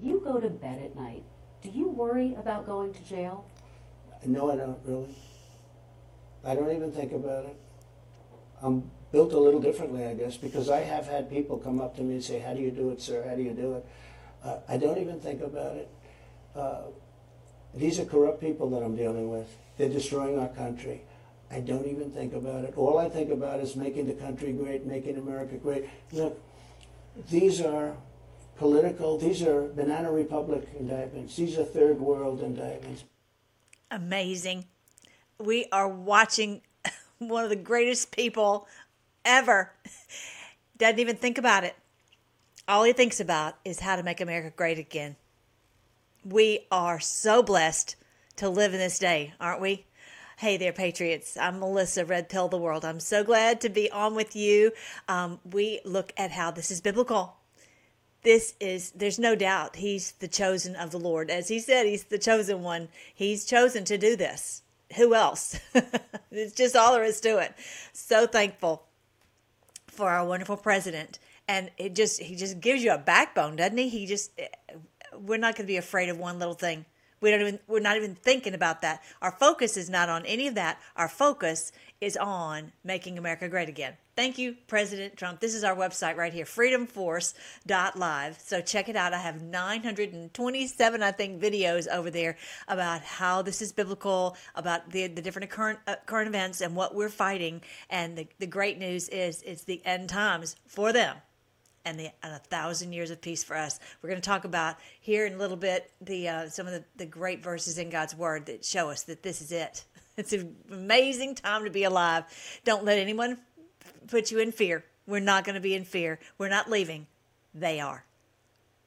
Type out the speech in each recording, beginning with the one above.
You go to bed at night. Do you worry about going to jail? No, I don't really. I don't even think about it. I'm built a little differently, I guess, because I have had people come up to me and say, How do you do it, sir? How do you do it? Uh, I don't even think about it. Uh, these are corrupt people that I'm dealing with. They're destroying our country. I don't even think about it. All I think about is making the country great, making America great. Look, these are political, these are Banana Republic indictments, these are third world indictments. Amazing. We are watching one of the greatest people ever. Doesn't even think about it. All he thinks about is how to make America great again. We are so blessed to live in this day, aren't we? Hey there, Patriots. I'm Melissa, Red Pill the World. I'm so glad to be on with you. Um, we look at how this is biblical. This is, there's no doubt, he's the chosen of the Lord. As he said, he's the chosen one. He's chosen to do this. Who else? it's just all there is to it. So thankful for our wonderful president. And it just, he just gives you a backbone, doesn't he? He just, we're not going to be afraid of one little thing. We don't even we're not even thinking about that. Our focus is not on any of that. Our focus is on making America great again. Thank you, President Trump. This is our website right here, freedomforce.live. So check it out. I have 927, I think, videos over there about how this is biblical, about the, the different current, uh, current events and what we're fighting. And the, the great news is it's the end times for them and, the, and a thousand years of peace for us. We're going to talk about here in a little bit the uh, some of the, the great verses in God's Word that show us that this is it. It's an amazing time to be alive. Don't let anyone put you in fear. We're not going to be in fear. We're not leaving. They are.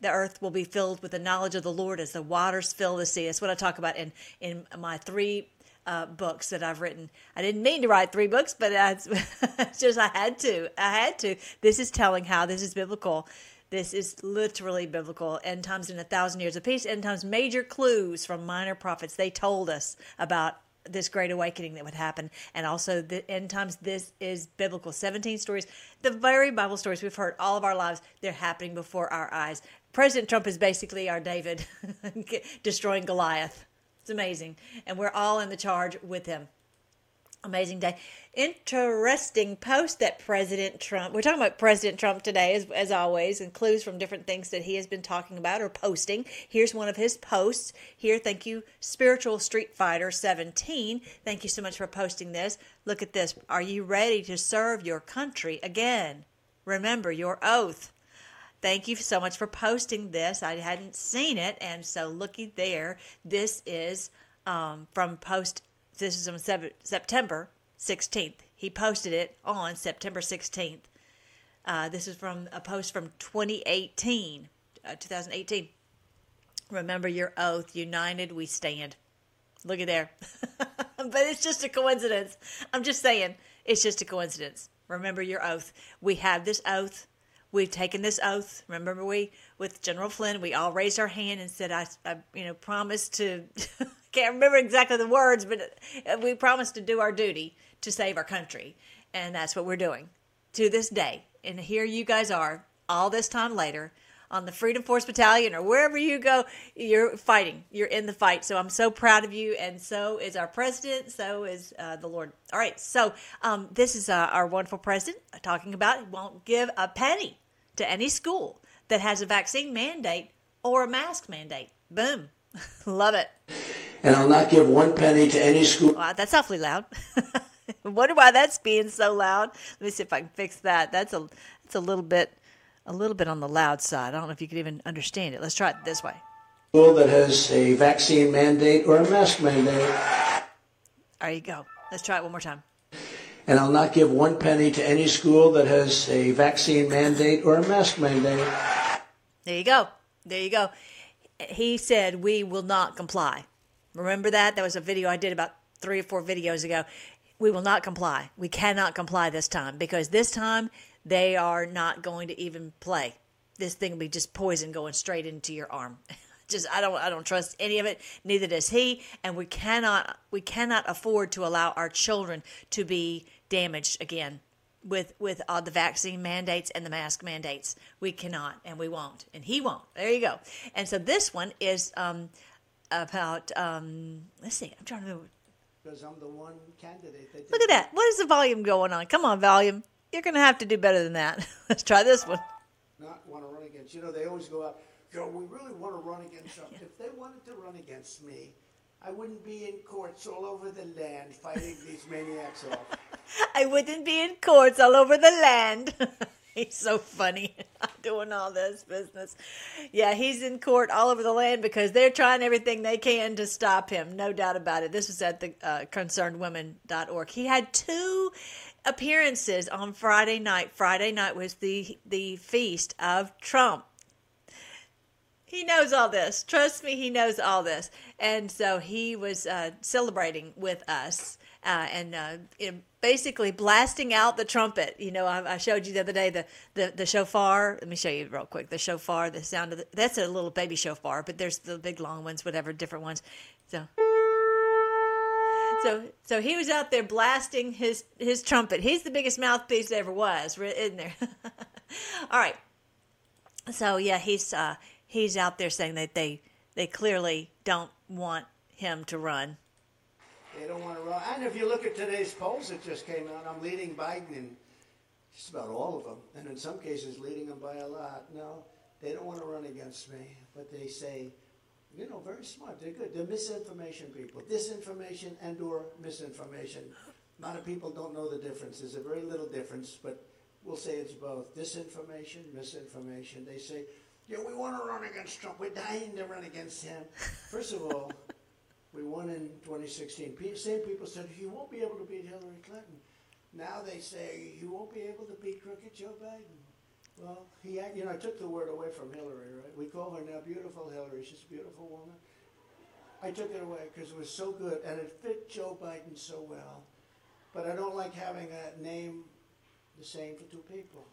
The earth will be filled with the knowledge of the Lord as the waters fill the sea. That's what I talk about in, in my three uh, books that I've written. I didn't mean to write three books, but it's just I had to. I had to. This is telling how this is biblical. This is literally biblical. End times in a thousand years of peace. End times major clues from minor prophets. They told us about this great awakening that would happen and also the end times this is biblical 17 stories the very bible stories we've heard all of our lives they're happening before our eyes president trump is basically our david destroying goliath it's amazing. And we're all in the charge with him. Amazing day. Interesting post that President Trump, we're talking about President Trump today, as, as always, and clues from different things that he has been talking about or posting. Here's one of his posts. Here, thank you, Spiritual Street Fighter 17. Thank you so much for posting this. Look at this. Are you ready to serve your country again? Remember your oath. Thank you so much for posting this. I hadn't seen it, and so looky there. This is um, from post. This is on September 16th. He posted it on September 16th. Uh, this is from a post from 2018, uh, 2018. Remember your oath. United we stand. Look at there. but it's just a coincidence. I'm just saying, it's just a coincidence. Remember your oath. We have this oath we've taken this oath. Remember, we with General Flynn, we all raised our hand and said, "I, I you know, promised to." I can't remember exactly the words, but we promised to do our duty to save our country, and that's what we're doing to this day. And here you guys are, all this time later, on the Freedom Force Battalion or wherever you go, you're fighting. You're in the fight. So I'm so proud of you, and so is our president. So is uh, the Lord. All right. So um, this is uh, our wonderful president talking about He won't give a penny to any school that has a vaccine mandate or a mask mandate. Boom. Love it. And I'll not give one penny to any school. Wow, that's awfully loud. Wonder why that's being so loud. Let me see if I can fix that. That's a that's a little bit a little bit on the loud side. I don't know if you could even understand it. Let's try it this way. School that has a vaccine mandate or a mask mandate. There you go. Let's try it one more time and I'll not give one penny to any school that has a vaccine mandate or a mask mandate. There you go. There you go. He said, We will not comply. Remember that? That was a video I did about three or four videos ago. We will not comply. We cannot comply this time because this time they are not going to even play. This thing will be just poison going straight into your arm. just I don't I don't trust any of it. Neither does he, and we cannot we cannot afford to allow our children to be damaged again. with with all the vaccine mandates and the mask mandates. We cannot, and we won't, and he won't. There you go. And so this one is um, about. Um, let's see. I'm trying to remember. Because I'm the one candidate that. Look at that. What is the volume going on? Come on, volume. You're going to have to do better than that. Let's try this one. Not want to run against. You know, they always go out. Yo, we really want to run against Trump. If they wanted to run against me, I wouldn't be in courts all over the land fighting these maniacs off. I wouldn't be in courts all over the land. he's so funny doing all this business. Yeah, he's in court all over the land because they're trying everything they can to stop him. No doubt about it. This was at the uh, concernedwomen.org. He had two appearances on Friday night. Friday night was the the feast of Trump. He knows all this. Trust me, he knows all this. And so he was uh, celebrating with us uh, and uh, basically blasting out the trumpet. You know, I, I, showed you the other day the, the, the shofar. Let me show you real quick. The shofar, the sound of the, that's a little baby shofar, but there's the big long ones, whatever, different ones. So. So, so he was out there blasting his his trumpet. He's the biggest mouthpiece there ever was, isn't there? All right. So yeah, he's uh, he's out there saying that they they clearly don't want him to run. They don't want to run. And if you look at today's polls that just came out, I'm leading Biden in just about all of them, and in some cases leading him by a lot. No, they don't want to run against me, but they say, you know, very smart. They're good. They're misinformation people. Disinformation and or misinformation. A lot of people don't know the difference. There's a very little difference, but we'll say it's both. Disinformation, misinformation. They say, yeah, we want to run against Trump. We're dying to run against him. First of all, we won in 2016. Same people said, you won't be able to beat Hillary Clinton. Now they say, you won't be able to beat crooked Joe Biden. Well, he, you know, I took the word away from Hillary, right? We call her now beautiful Hillary. She's a beautiful woman. I took it away because it was so good and it fit Joe Biden so well. But I don't like having a name the same for two people.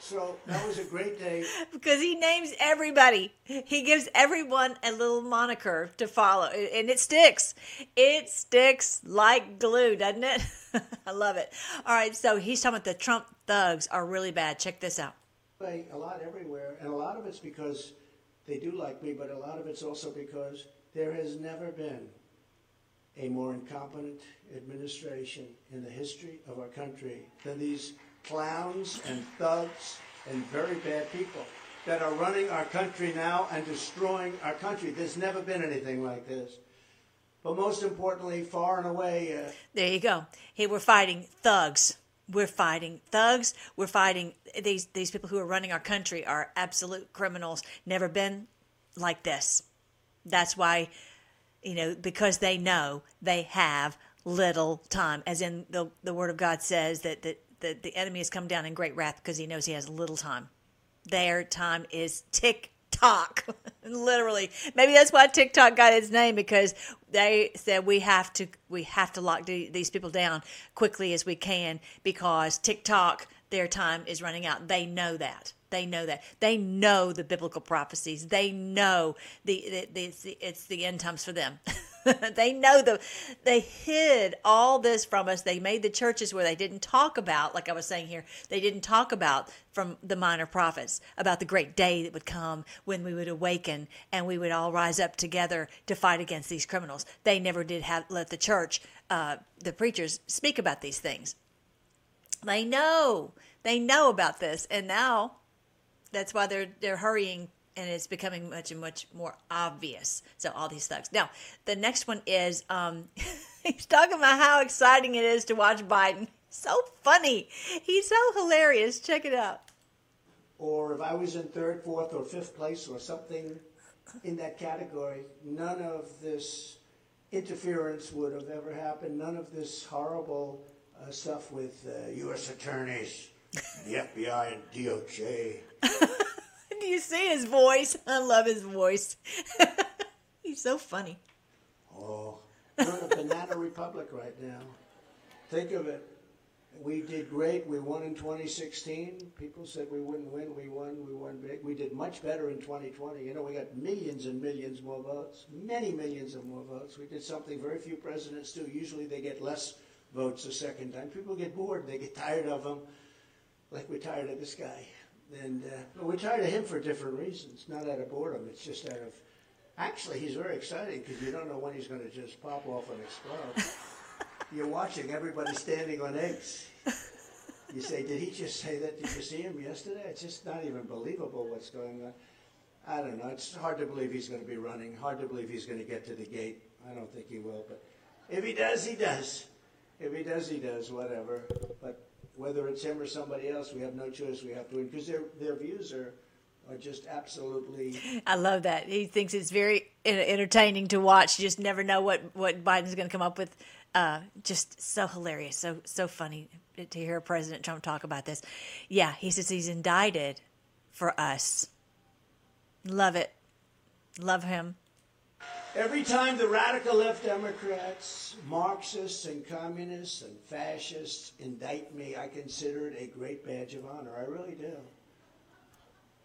So that was a great day. because he names everybody. He gives everyone a little moniker to follow, and it sticks. It sticks like glue, doesn't it? I love it. All right, so he's talking about the Trump thugs are really bad. Check this out. A lot everywhere, and a lot of it's because they do like me, but a lot of it's also because there has never been a more incompetent administration in the history of our country than these clowns and thugs and very bad people that are running our country now and destroying our country. There's never been anything like this. But most importantly, far and away. Uh, there you go. Hey, we're fighting thugs. We're fighting thugs. We're fighting these these people who are running our country are absolute criminals. Never been like this. That's why, you know, because they know they have little time. As in the the Word of God says that that the, the enemy has come down in great wrath because he knows he has little time. Their time is tick tock, literally. Maybe that's why TikTok got its name because they said we have to we have to lock these people down quickly as we can because TikTok their time is running out. They know that. They know that. They know the biblical prophecies. They know the, the, the the it's the end times for them. they know the they hid all this from us. They made the churches where they didn't talk about, like I was saying here, they didn't talk about from the minor prophets about the great day that would come when we would awaken and we would all rise up together to fight against these criminals. They never did have let the church, uh, the preachers, speak about these things. They know, they know about this, and now that's why they're they're hurrying and it's becoming much and much more obvious. So all these thugs. Now, the next one is um, he's talking about how exciting it is to watch Biden. So funny. He's so hilarious. Check it out. Or if I was in third, fourth, or fifth place, or something in that category, none of this interference would have ever happened. None of this horrible uh, stuff with uh, U.S. attorneys, the FBI, and DOJ. You see his voice? I love his voice. He's so funny. Oh, we're in a banana republic right now. Think of it. We did great. We won in 2016. People said we wouldn't win. We won. We won big. We did much better in 2020. You know, we got millions and millions more votes, many millions of more votes. We did something very few presidents do. Usually they get less votes a second time. People get bored. They get tired of them, like we're tired of this guy. And uh, but we're tired of him for different reasons, not out of boredom. It's just out of. Actually, he's very exciting because you don't know when he's going to just pop off and explode. You're watching everybody standing on eggs. You say, did he just say that? Did you see him yesterday? It's just not even believable what's going on. I don't know. It's hard to believe he's going to be running. Hard to believe he's going to get to the gate. I don't think he will, but if he does, he does. If he does, he does. Whatever. But whether it's him or somebody else, we have no choice. We have to win because their their views are are just absolutely. I love that. He thinks it's very entertaining to watch. You just never know what what Biden's going to come up with. Uh, just so hilarious, so so funny to hear President Trump talk about this. Yeah, he says he's indicted for us. Love it. Love him. Every time the radical left Democrats, Marxists, and communists and fascists indict me, I consider it a great badge of honor. I really do.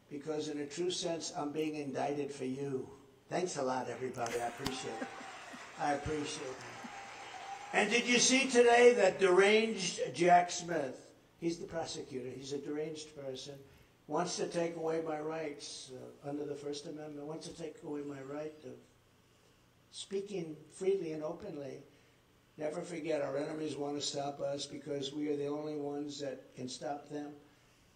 Because, in a true sense, I'm being indicted for you. Thanks a lot, everybody. I appreciate it. I appreciate it. And did you see today that deranged Jack Smith? He's the prosecutor, he's a deranged person. Wants to take away my rights uh, under the First Amendment, wants to take away my right of speaking freely and openly. Never forget, our enemies want to stop us because we are the only ones that can stop them.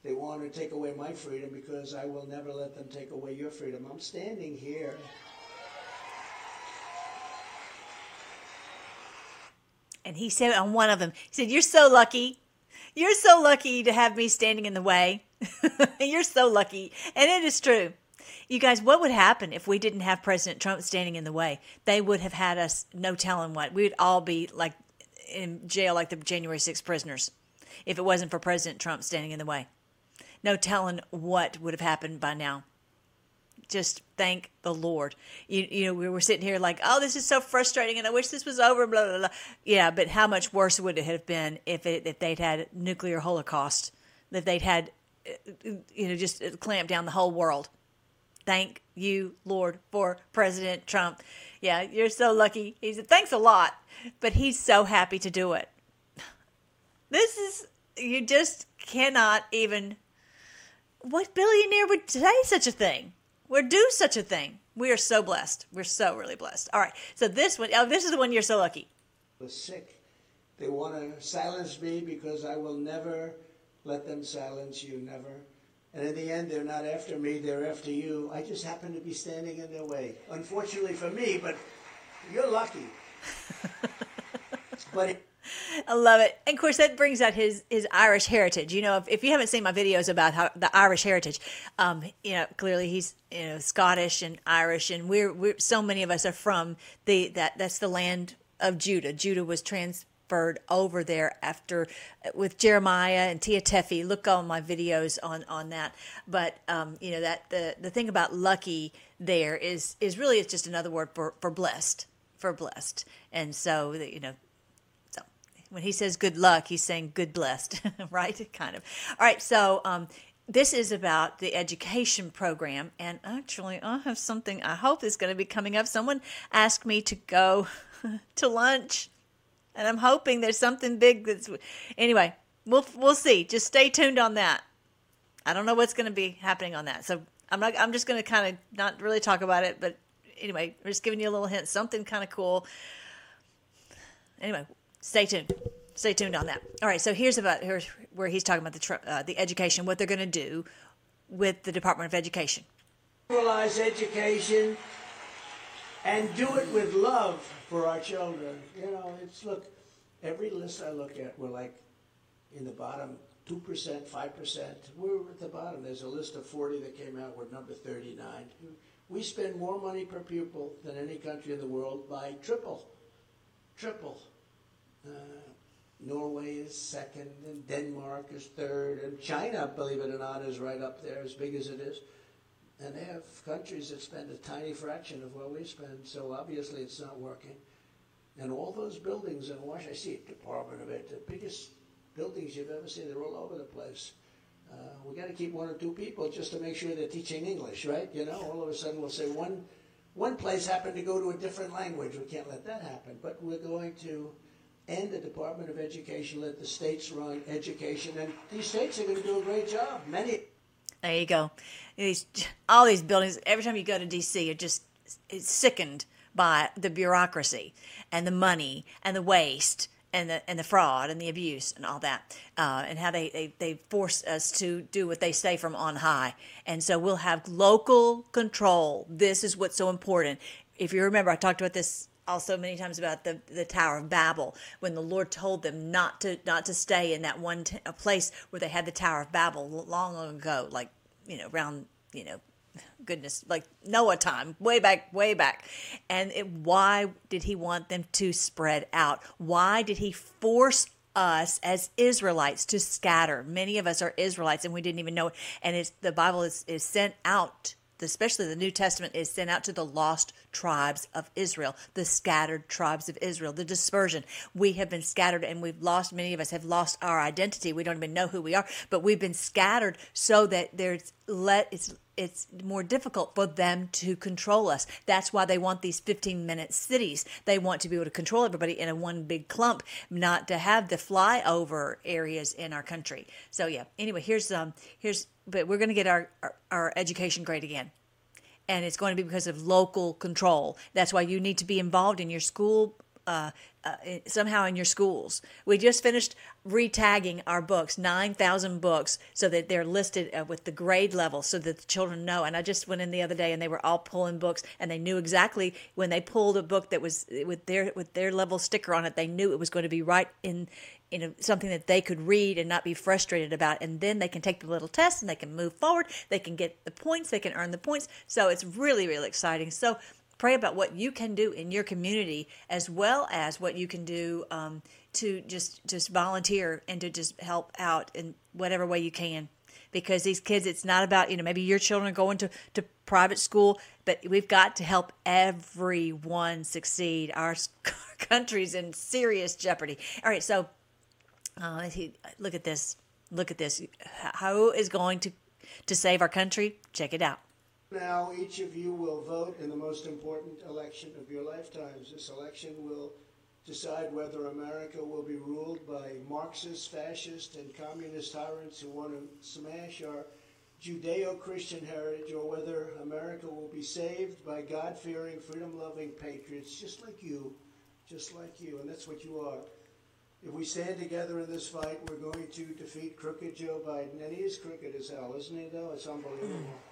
They want to take away my freedom because I will never let them take away your freedom. I'm standing here. And he said on one of them, he said, You're so lucky. You're so lucky to have me standing in the way. You're so lucky. And it is true. You guys, what would happen if we didn't have President Trump standing in the way? They would have had us no telling what. We would all be like in jail like the January 6th prisoners if it wasn't for President Trump standing in the way. No telling what would have happened by now just thank the Lord. You, you know, we were sitting here like, oh, this is so frustrating, and I wish this was over. Blah blah blah. Yeah, but how much worse would it have been if it, if they'd had nuclear holocaust? If they'd had, uh, uh, you know, just clamped down the whole world. Thank you, Lord, for President Trump. Yeah, you're so lucky. He said, thanks a lot, but he's so happy to do it. This is you just cannot even. What billionaire would say such a thing? would do such a thing. We are so blessed. We're so really blessed. All right. So this one, oh, this is the one you're so lucky. Was sick. They want to silence me because I will never let them silence you. Never. And in the end, they're not after me. They're after you. I just happen to be standing in their way. Unfortunately for me, but you're lucky. but. It, I love it. And of course, that brings out his his Irish heritage. You know, if, if you haven't seen my videos about how the Irish heritage, um, you know, clearly he's you know Scottish and Irish, and we're we're so many of us are from the that that's the land of Judah. Judah was over there after with Jeremiah and Tea Tephi. Look on my videos on on that. But um, you know that the the thing about lucky there is is really it's just another word for for blessed for blessed, and so you know so when he says good luck, he's saying good blessed, right? Kind of. All right, so um, this is about the education program, and actually, I have something I hope is going to be coming up. Someone asked me to go to lunch, and I'm hoping there's something big that's. Anyway, we'll we'll see. Just stay tuned on that. I don't know what's going to be happening on that, so I'm not. I'm just going to kind of not really talk about it, but anyway, we're just giving you a little hint. Something kind of cool. Anyway, stay tuned. Stay tuned on that. All right. So here's about here's where he's talking about the uh, the education, what they're going to do with the Department of Education. Liberalize education and do it with love for our children. You know, it's look. Every list I look at, we're like in the bottom two percent, five percent. We're at the bottom. There's a list of forty that came out. We're number thirty-nine. We spend more money per pupil than any country in the world by triple, triple. Uh, Norway is second, and Denmark is third, and China, believe it or not, is right up there, as big as it is. And they have countries that spend a tiny fraction of what we spend, so obviously it's not working. And all those buildings in Washington, I see it, Department of Ed, the biggest buildings you've ever seen, they're all over the place. Uh, we got to keep one or two people just to make sure they're teaching English, right? You know, all of a sudden we'll say one, one place happened to go to a different language. We can't let that happen, but we're going to and the Department of Education let the states run education, and these states are going to do a great job. Many. There you go. These all these buildings. Every time you go to D.C., you're just it's sickened by the bureaucracy and the money and the waste and the and the fraud and the abuse and all that, uh, and how they, they they force us to do what they say from on high. And so we'll have local control. This is what's so important. If you remember, I talked about this also many times about the the Tower of Babel when the Lord told them not to not to stay in that one place where they had the Tower of Babel long long ago, like you know around you know goodness like Noah time, way back way back. And it, why did He want them to spread out? Why did He force us as Israelites to scatter? Many of us are Israelites and we didn't even know it. And it's the Bible is, is sent out especially the New Testament, is sent out to the lost tribes of Israel, the scattered tribes of Israel, the dispersion. We have been scattered and we've lost, many of us have lost our identity. We don't even know who we are, but we've been scattered so that there's let it's it's more difficult for them to control us. That's why they want these 15 minute cities. They want to be able to control everybody in a one big clump, not to have the flyover areas in our country. So yeah. Anyway, here's um here's but we're going to get our, our our education grade again. And it's going to be because of local control. That's why you need to be involved in your school uh, uh, somehow in your schools. We just finished retagging our books, 9,000 books, so that they're listed uh, with the grade level so that the children know. And I just went in the other day and they were all pulling books and they knew exactly when they pulled a book that was with their with their level sticker on it, they knew it was going to be right in in something that they could read and not be frustrated about. And then they can take the little test and they can move forward. They can get the points, they can earn the points. So it's really, really exciting. So pray about what you can do in your community as well as what you can do um, to just just volunteer and to just help out in whatever way you can. Because these kids it's not about you know maybe your children are going to, to private school but we've got to help everyone succeed. Our country's in serious jeopardy. All right so uh, look at this look at this. How is going to to save our country? Check it out now, each of you will vote in the most important election of your lifetimes. This election will decide whether America will be ruled by Marxist, fascist, and communist tyrants who want to smash our Judeo Christian heritage, or whether America will be saved by God fearing, freedom loving patriots just like you, just like you, and that's what you are. If we stand together in this fight, we're going to defeat crooked Joe Biden. And he is crooked as hell, isn't he, though? It's unbelievable.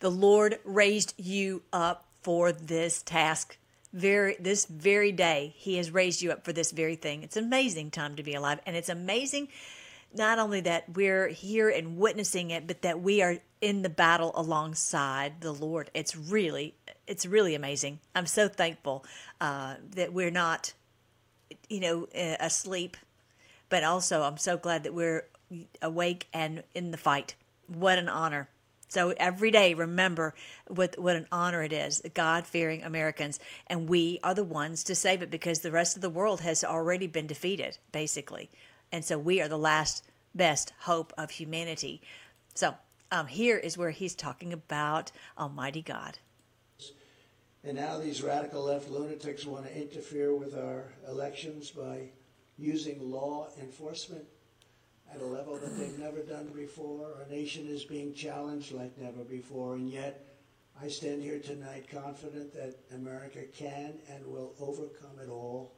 The Lord raised you up for this task. Very this very day, He has raised you up for this very thing. It's an amazing time to be alive, and it's amazing not only that we're here and witnessing it, but that we are in the battle alongside the Lord. It's really, it's really amazing. I'm so thankful uh, that we're not, you know, asleep, but also I'm so glad that we're awake and in the fight. What an honor. So every day, remember what, what an honor it is, God fearing Americans. And we are the ones to save it because the rest of the world has already been defeated, basically. And so we are the last best hope of humanity. So um, here is where he's talking about Almighty God. And now these radical left lunatics want to interfere with our elections by using law enforcement at a level that they've never done before. Our nation is being challenged like never before, and yet I stand here tonight confident that America can and will overcome it all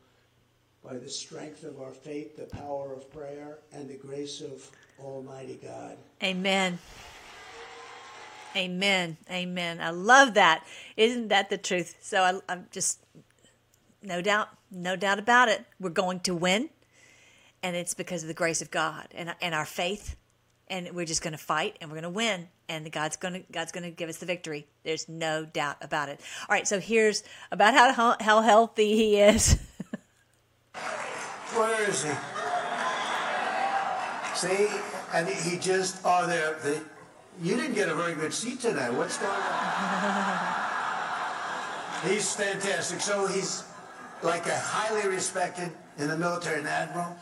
by the strength of our faith, the power of prayer, and the grace of Almighty God. Amen. Amen. Amen. I love that. Isn't that the truth? So I, I'm just, no doubt, no doubt about it. We're going to win and it's because of the grace of God and and our faith and we're just going to fight and we're going to win and God's going to God's going to give us the victory. There's no doubt about it. All right, so here's about how how healthy he is. Where is he? See, and he just oh there. The, you didn't get a very good seat tonight. What's going on? he's fantastic. So he's like a highly respected in the military, an admiral.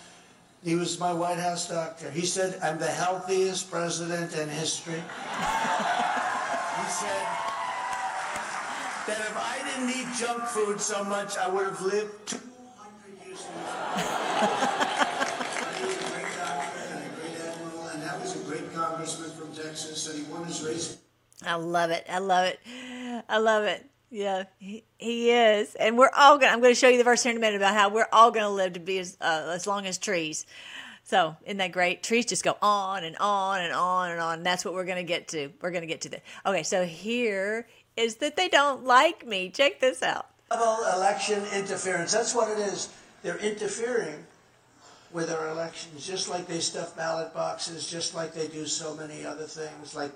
He was my White House doctor. He said, I'm the healthiest president in history. he said that if I didn't eat junk food so much, I would have lived 200 years. Congressman from Texas, and he won his race. I love it. I love it. I love it. Yeah, he, he is, and we're all gonna. I'm going to show you the verse here in a minute about how we're all going to live to be as uh, as long as trees. So, isn't that great? Trees just go on and on and on and on. That's what we're going to get to. We're going to get to the. Okay, so here is that they don't like me. Check this out. Election interference. That's what it is. They're interfering with our elections, just like they stuff ballot boxes, just like they do so many other things, like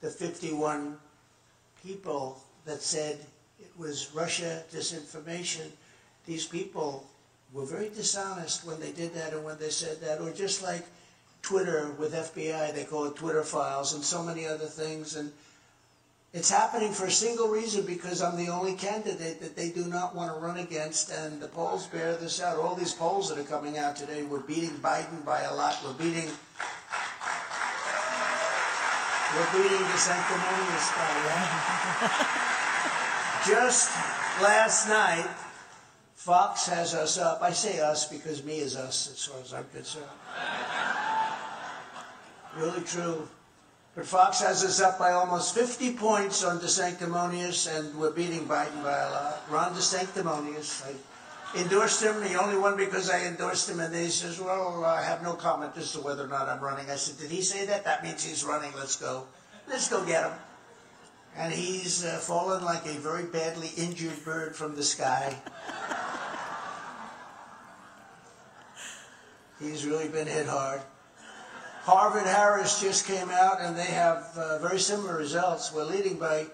the 51 people that said it was Russia disinformation. These people were very dishonest when they did that and when they said that, or just like Twitter with FBI, they call it Twitter files, and so many other things. And it's happening for a single reason because I'm the only candidate that they do not want to run against, and the polls bear this out. All these polls that are coming out today, we're beating Biden by a lot. We're beating. We're beating the sanctimonious guy, right? Just last night, Fox has us up. I say us because me is us, as far as I'm concerned. Really true. But Fox has us up by almost 50 points on DeSanctimonious, and we're beating Biden by a lot. Ron DeSanctimonious, I endorsed him, the only one because I endorsed him, and then he says, well, I have no comment as to whether or not I'm running. I said, did he say that? That means he's running. Let's go. Let's go get him. And he's uh, fallen like a very badly injured bird from the sky. He's really been hit hard. Harvard Harris just came out and they have uh, very similar results. We're leading by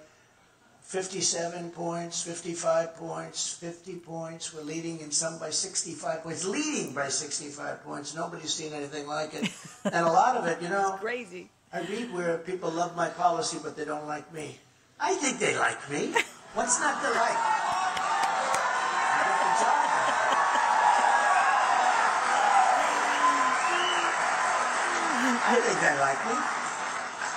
57 points, 55 points, 50 points. We're leading in some by 65 points. Leading by 65 points. Nobody's seen anything like it. and a lot of it, you know, Crazy. I read where people love my policy but they don't like me. I think they like me. What's not to like? I think they like me.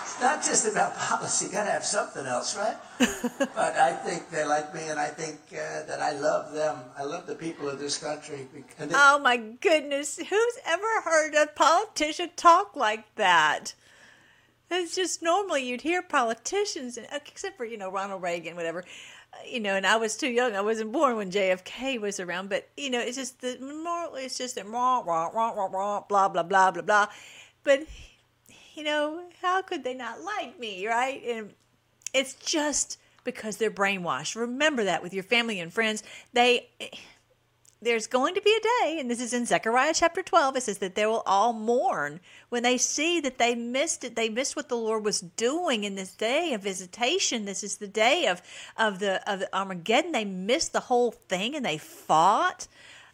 It's not just about policy. You Got to have something else, right? but I think they like me, and I think uh, that I love them. I love the people of this country. Oh my goodness. Who's ever heard a politician talk like that? It's just normally you'd hear politicians, and except for, you know, Ronald Reagan, whatever, uh, you know, and I was too young. I wasn't born when JFK was around, but, you know, it's just the moral, it's just a rah, rah, rah, rah, rah, blah, blah, blah, blah, blah. But, you know, how could they not like me, right? And it's just because they're brainwashed. Remember that with your family and friends. They there's going to be a day, and this is in Zechariah chapter 12, it says that they will all mourn when they see that they missed it. They missed what the Lord was doing in this day of visitation. This is the day of, of the of the Armageddon. They missed the whole thing and they fought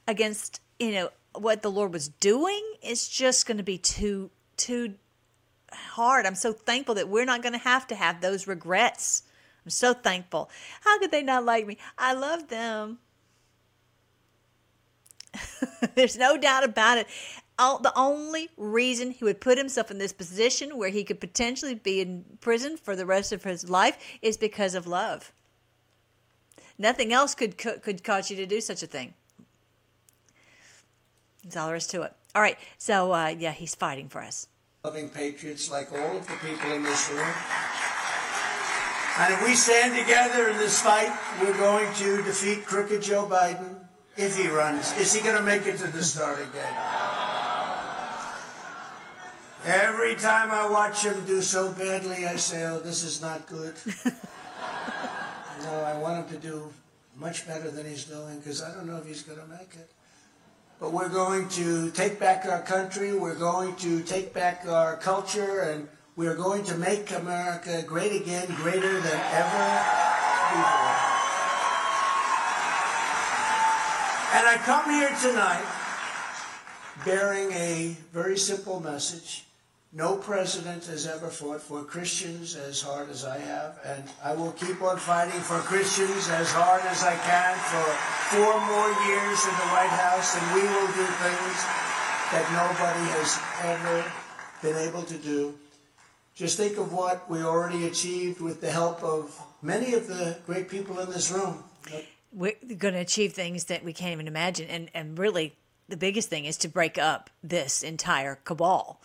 against, you know, what the Lord was doing. It's just going to be too too hard. I'm so thankful that we're not going to have to have those regrets. I'm so thankful. How could they not like me? I love them. There's no doubt about it. All, the only reason he would put himself in this position where he could potentially be in prison for the rest of his life is because of love. Nothing else could could, cause you to do such a thing. That's all there is to it. All right, so uh, yeah, he's fighting for us. loving patriots like all of the people in this room. And if we stand together in this fight, we're going to defeat crooked Joe Biden if he runs. Is he going to make it to the starting gate? Every time I watch him do so badly, I say, oh, this is not good. no, I want him to do much better than he's doing because I don't know if he's going to make it. But we're going to take back our country, we're going to take back our culture, and we're going to make America great again, greater than ever before. And I come here tonight bearing a very simple message. No president has ever fought for Christians as hard as I have, and I will keep on fighting for Christians as hard as I can for four more years in the White House, and we will do things that nobody has ever been able to do. Just think of what we already achieved with the help of many of the great people in this room. We're going to achieve things that we can't even imagine and and really the biggest thing is to break up this entire cabal.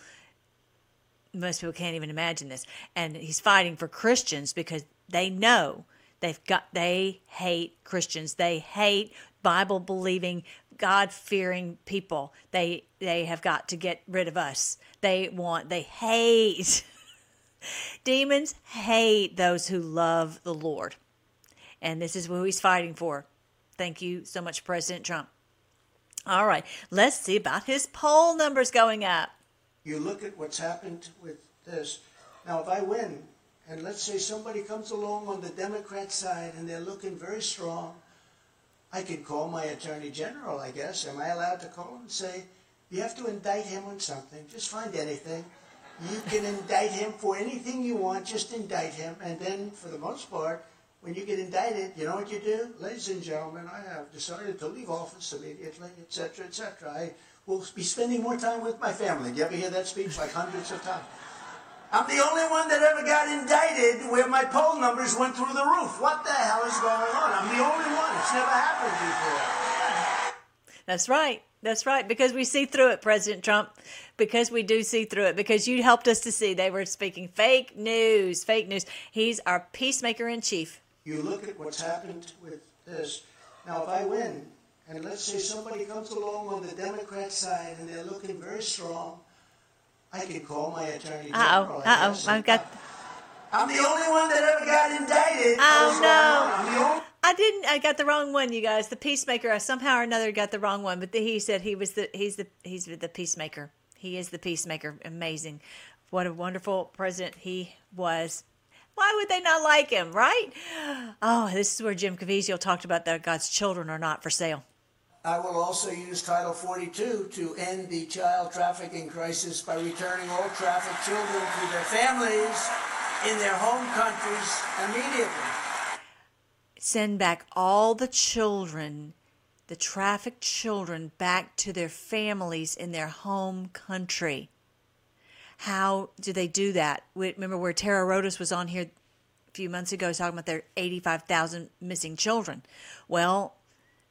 Most people can't even imagine this. And he's fighting for Christians because they know they've got they hate Christians. They hate Bible believing, God fearing people. They they have got to get rid of us. They want they hate demons hate those who love the Lord. And this is who he's fighting for. Thank you so much, President Trump. All right, let's see about his poll numbers going up. You look at what's happened with this. Now, if I win, and let's say somebody comes along on the Democrat side and they're looking very strong, I could call my attorney general, I guess. Am I allowed to call him and say, you have to indict him on something? Just find anything. You can indict him for anything you want, just indict him. And then, for the most part, when you get indicted, you know what you do? Ladies and gentlemen, I have decided to leave office immediately, etc., etc. I will be spending more time with my family. Do you ever hear that speech like hundreds of times? I'm the only one that ever got indicted where my poll numbers went through the roof. What the hell is going on? I'm the only one. It's never happened before. That's right. That's right. Because we see through it, President Trump. Because we do see through it. Because you helped us to see they were speaking fake news. Fake news. He's our peacemaker in chief. You look at what's happened with this. Now, if I win, and let's say somebody comes along on the Democrat side and they're looking very strong, I can call my attorney Uh general. oh. I Uh oh. I've got. I'm the only one that ever got indicted. Oh, no. Only I didn't. I got the wrong one, you guys. The peacemaker. I somehow or another got the wrong one. But the, he said he was the. He's the. He's the peacemaker. He is the peacemaker. Amazing. What a wonderful president he was. Why would they not like him, right? Oh, this is where Jim Caviezel talked about that God's children are not for sale. I will also use Title 42 to end the child trafficking crisis by returning all trafficked children to their families in their home countries immediately. Send back all the children, the trafficked children, back to their families in their home country. How do they do that? We- Remember where Tara Rodas was on here a few months ago talking about their 85,000 missing children. Well,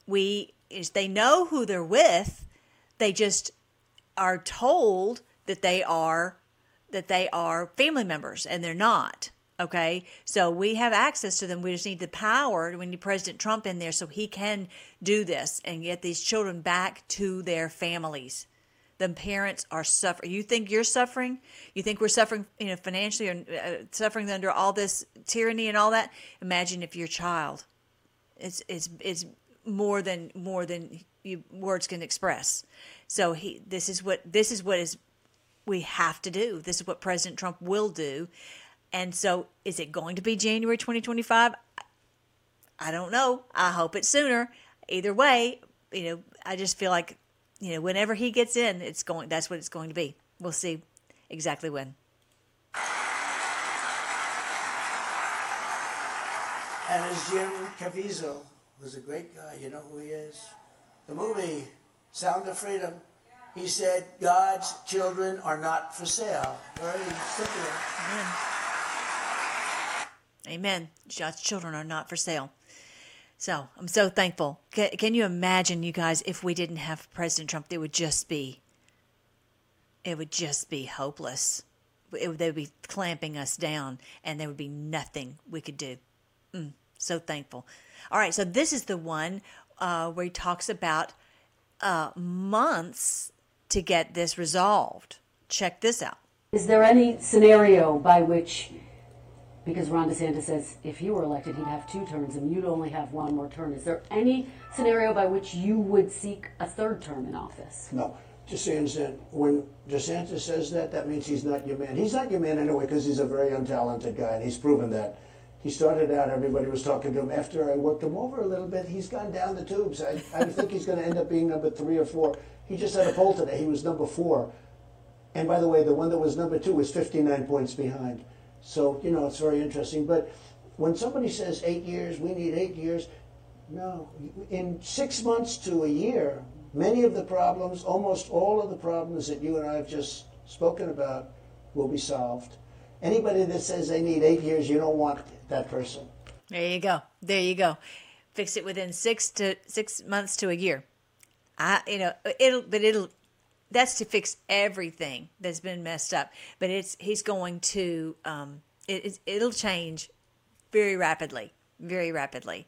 we they know who they're with. They just are told that they are that they are family members and they're not. Okay, so we have access to them. We just need the power. We need President Trump in there so he can do this and get these children back to their families. The parents are suffering. You think you're suffering? You think we're suffering, you know, financially or uh, suffering under all this tyranny and all that? Imagine if your child it's it's it's more than more than you, words can express. So he this is what this is what is we have to do. This is what President Trump will do. And so is it going to be January 2025? I don't know. I hope it's sooner. Either way, you know, I just feel like you know, whenever he gets in, it's going that's what it's going to be. We'll see exactly when. And as Jim Caviezel was a great guy, you know who he is? The movie Sound of Freedom, he said, God's children are not for sale. Very simple. Amen. Amen. God's children are not for sale. So I'm so thankful. Can, can you imagine, you guys, if we didn't have President Trump, it would just be, it would just be hopeless. It, they would be clamping us down, and there would be nothing we could do. Mm, so thankful. All right, so this is the one uh, where he talks about uh, months to get this resolved. Check this out. Is there any scenario by which, because Ron DeSantis says if he were elected, he'd have two terms and you'd only have one more term. Is there any scenario by which you would seek a third term in office? No, understand, when DeSantis says that, that means he's not your man. He's not your man anyway because he's a very untalented guy, and he's proven that. He started out, everybody was talking to him. After I worked him over a little bit, he's gone down the tubes. I, I think he's going to end up being number three or four. He just had a poll today. He was number four. And by the way, the one that was number two was 59 points behind. So, you know, it's very interesting. But when somebody says eight years, we need eight years, no. In six months to a year, many of the problems, almost all of the problems that you and I have just spoken about, will be solved. Anybody that says they need eight years, you don't want that person. There you go. There you go. Fix it within six to six months to a year. I, you know, it'll, but it'll, that's to fix everything that's been messed up. But it's, he's going to, um, it, it, it'll change very rapidly, very rapidly.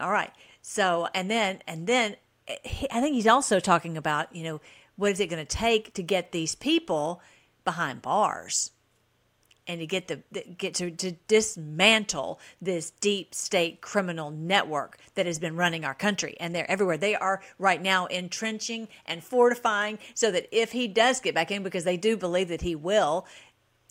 All right. So, and then, and then I think he's also talking about, you know, what is it going to take to get these people behind bars? And to get the get to, to dismantle this deep state criminal network that has been running our country. And they're everywhere. They are right now entrenching and fortifying so that if he does get back in because they do believe that he will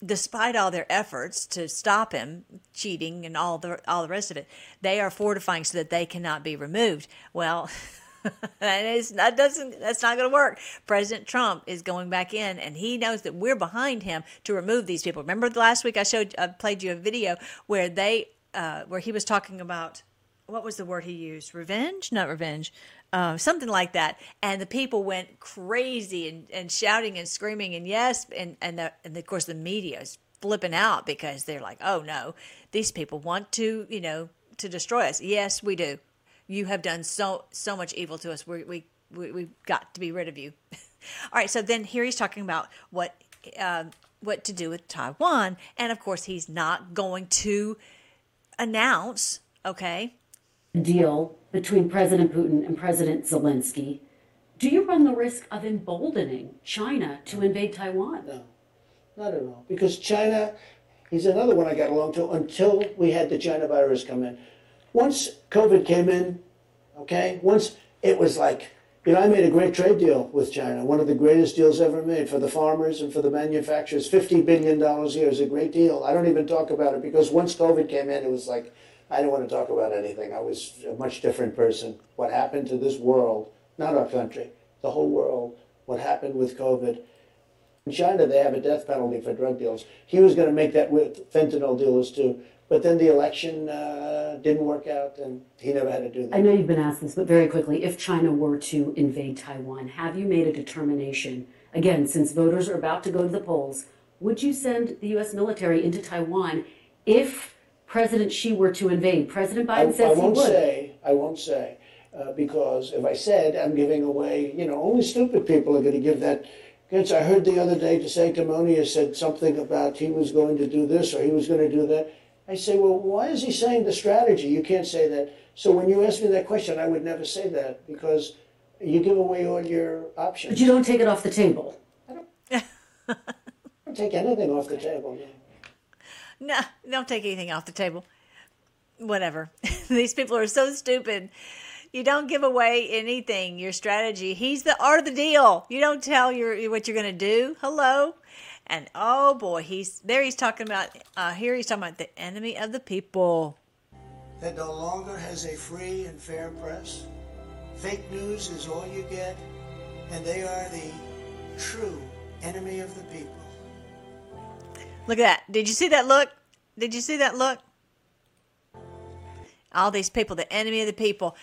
despite all their efforts to stop him cheating and all the all the rest of it they are fortifying so that they cannot be removed. Well and that doesn't that's not going to work. President Trump is going back in, and he knows that we're behind him to remove these people. Remember last week I showed I played you a video where they uh, where he was talking about what was the word he used? Revenge? Not revenge. Uh, something like that. And the people went crazy and, and shouting and screaming and yes, and and, the, and of course the media is flipping out because they're like, oh no, these people want to you know to destroy us. Yes, we do you have done so so much evil to us. We we, we we've got to be rid of you. All right. So then here he's talking about what uh, what to do with Taiwan, and of course he's not going to announce. Okay. Deal between President Putin and President Zelensky. Do you run the risk of emboldening China to invade Taiwan? No, not at all. Because China, he's another one I got along to until we had the China virus come in once COVID came in, okay, once it was like, you know, I made a great trade deal with China, one of the greatest deals ever made for the farmers and for the manufacturers. $50 billion a year is a great deal. I don't even talk about it because once COVID came in, it was like, I don't want to talk about anything. I was a much different person. What happened to this world, not our country, the whole world, what happened with COVID. In China, they have a death penalty for drug deals. He was going to make that with fentanyl dealers too. But then the election uh, didn't work out, and he never had to do that. I know you've been asked this, but very quickly, if China were to invade Taiwan, have you made a determination? Again, since voters are about to go to the polls, would you send the U.S. military into Taiwan if President Xi were to invade? President Biden I, says I won't he would. say. I won't say uh, because if I said, I'm giving away. You know, only stupid people are going to give that. Against, I heard the other day DeSanctimonious said something about he was going to do this or he was going to do that. I say, well, why is he saying the strategy? You can't say that. So when you ask me that question, I would never say that because you give away all your options. But you don't take it off the table. I don't, I don't take anything off the table. No. no, don't take anything off the table. Whatever. These people are so stupid. You don't give away anything, your strategy. He's the art of the deal. You don't tell your what you're going to do. Hello. And oh boy, he's there. He's talking about uh, here. He's talking about the enemy of the people. That no longer has a free and fair press. Fake news is all you get, and they are the true enemy of the people. Look at that. Did you see that look? Did you see that look? All these people, the enemy of the people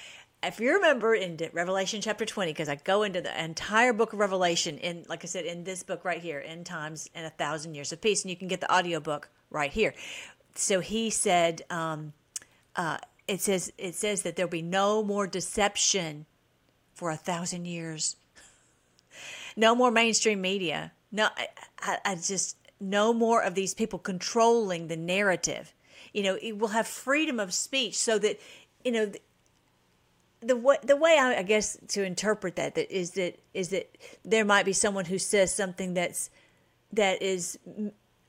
if you remember in Revelation chapter 20, because I go into the entire book of Revelation in, like I said, in this book right here, End Times and a Thousand Years of Peace, and you can get the audiobook right here. So he said, um, uh, it says, it says that there'll be no more deception for a thousand years. no more mainstream media. No, I, I, I just, no more of these people controlling the narrative. You know, it will have freedom of speech so that, you know, the way the way I, I, guess to interpret that, that is that is that there might be someone who says something that's that is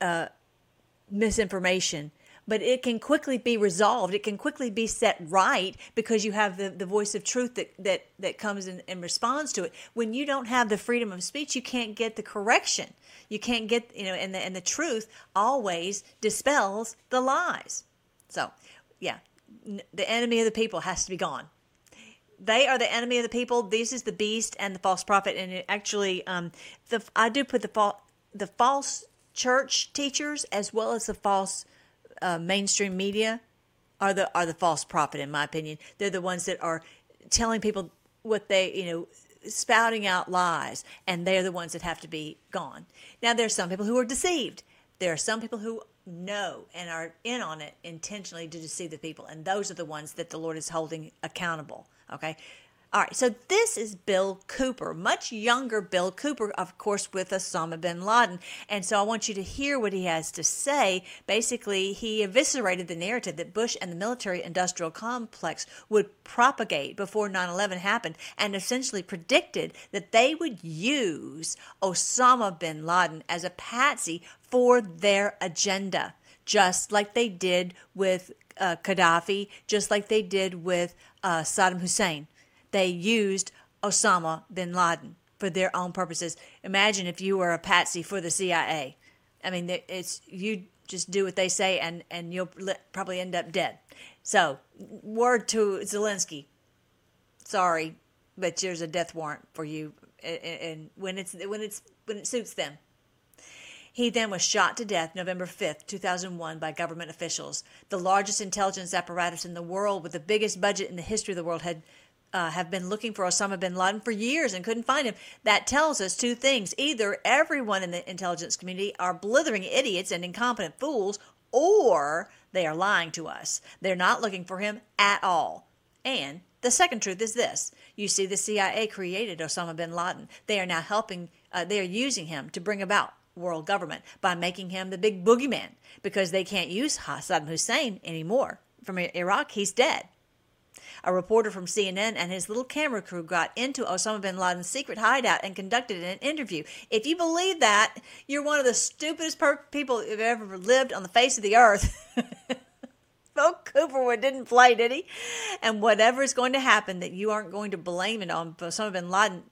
uh, misinformation, but it can quickly be resolved. It can quickly be set right because you have the, the voice of truth that that that comes in and responds to it. When you don't have the freedom of speech, you can't get the correction. You can't get you know, and the and the truth always dispels the lies. So, yeah, the enemy of the people has to be gone they are the enemy of the people. This is the beast and the false prophet. And it actually, um, the I do put the fa- the false church teachers as well as the false uh, mainstream media are the are the false prophet in my opinion. They're the ones that are telling people what they you know spouting out lies, and they're the ones that have to be gone. Now there's some people who are deceived. There are some people who know and are in on it intentionally to deceive the people, and those are the ones that the Lord is holding accountable. Okay. All right, so this is Bill Cooper, much younger Bill Cooper, of course, with Osama bin Laden. And so I want you to hear what he has to say. Basically, he eviscerated the narrative that Bush and the military industrial complex would propagate before 9 11 happened and essentially predicted that they would use Osama bin Laden as a patsy for their agenda, just like they did with uh, Gaddafi, just like they did with uh, Saddam Hussein they used Osama bin Laden for their own purposes. Imagine if you were a patsy for the CIA. I mean, it's you just do what they say, and and you'll probably end up dead. So, word to Zelensky. Sorry, but there's a death warrant for you, and when it's when it's when it suits them. He then was shot to death November 5th, 2001, by government officials. The largest intelligence apparatus in the world, with the biggest budget in the history of the world, had uh, have been looking for Osama bin Laden for years and couldn't find him. That tells us two things. Either everyone in the intelligence community are blithering idiots and incompetent fools, or they are lying to us. They're not looking for him at all. And the second truth is this you see, the CIA created Osama bin Laden. They are now helping, uh, they are using him to bring about world government by making him the big boogeyman because they can't use Saddam Hussein anymore. From Iraq, he's dead. A reporter from CNN and his little camera crew got into Osama bin Laden's secret hideout and conducted an interview. If you believe that, you're one of the stupidest per- people who've ever lived on the face of the earth. Bill Cooper didn't play, did he? And whatever is going to happen, that you aren't going to blame it on Osama bin Laden,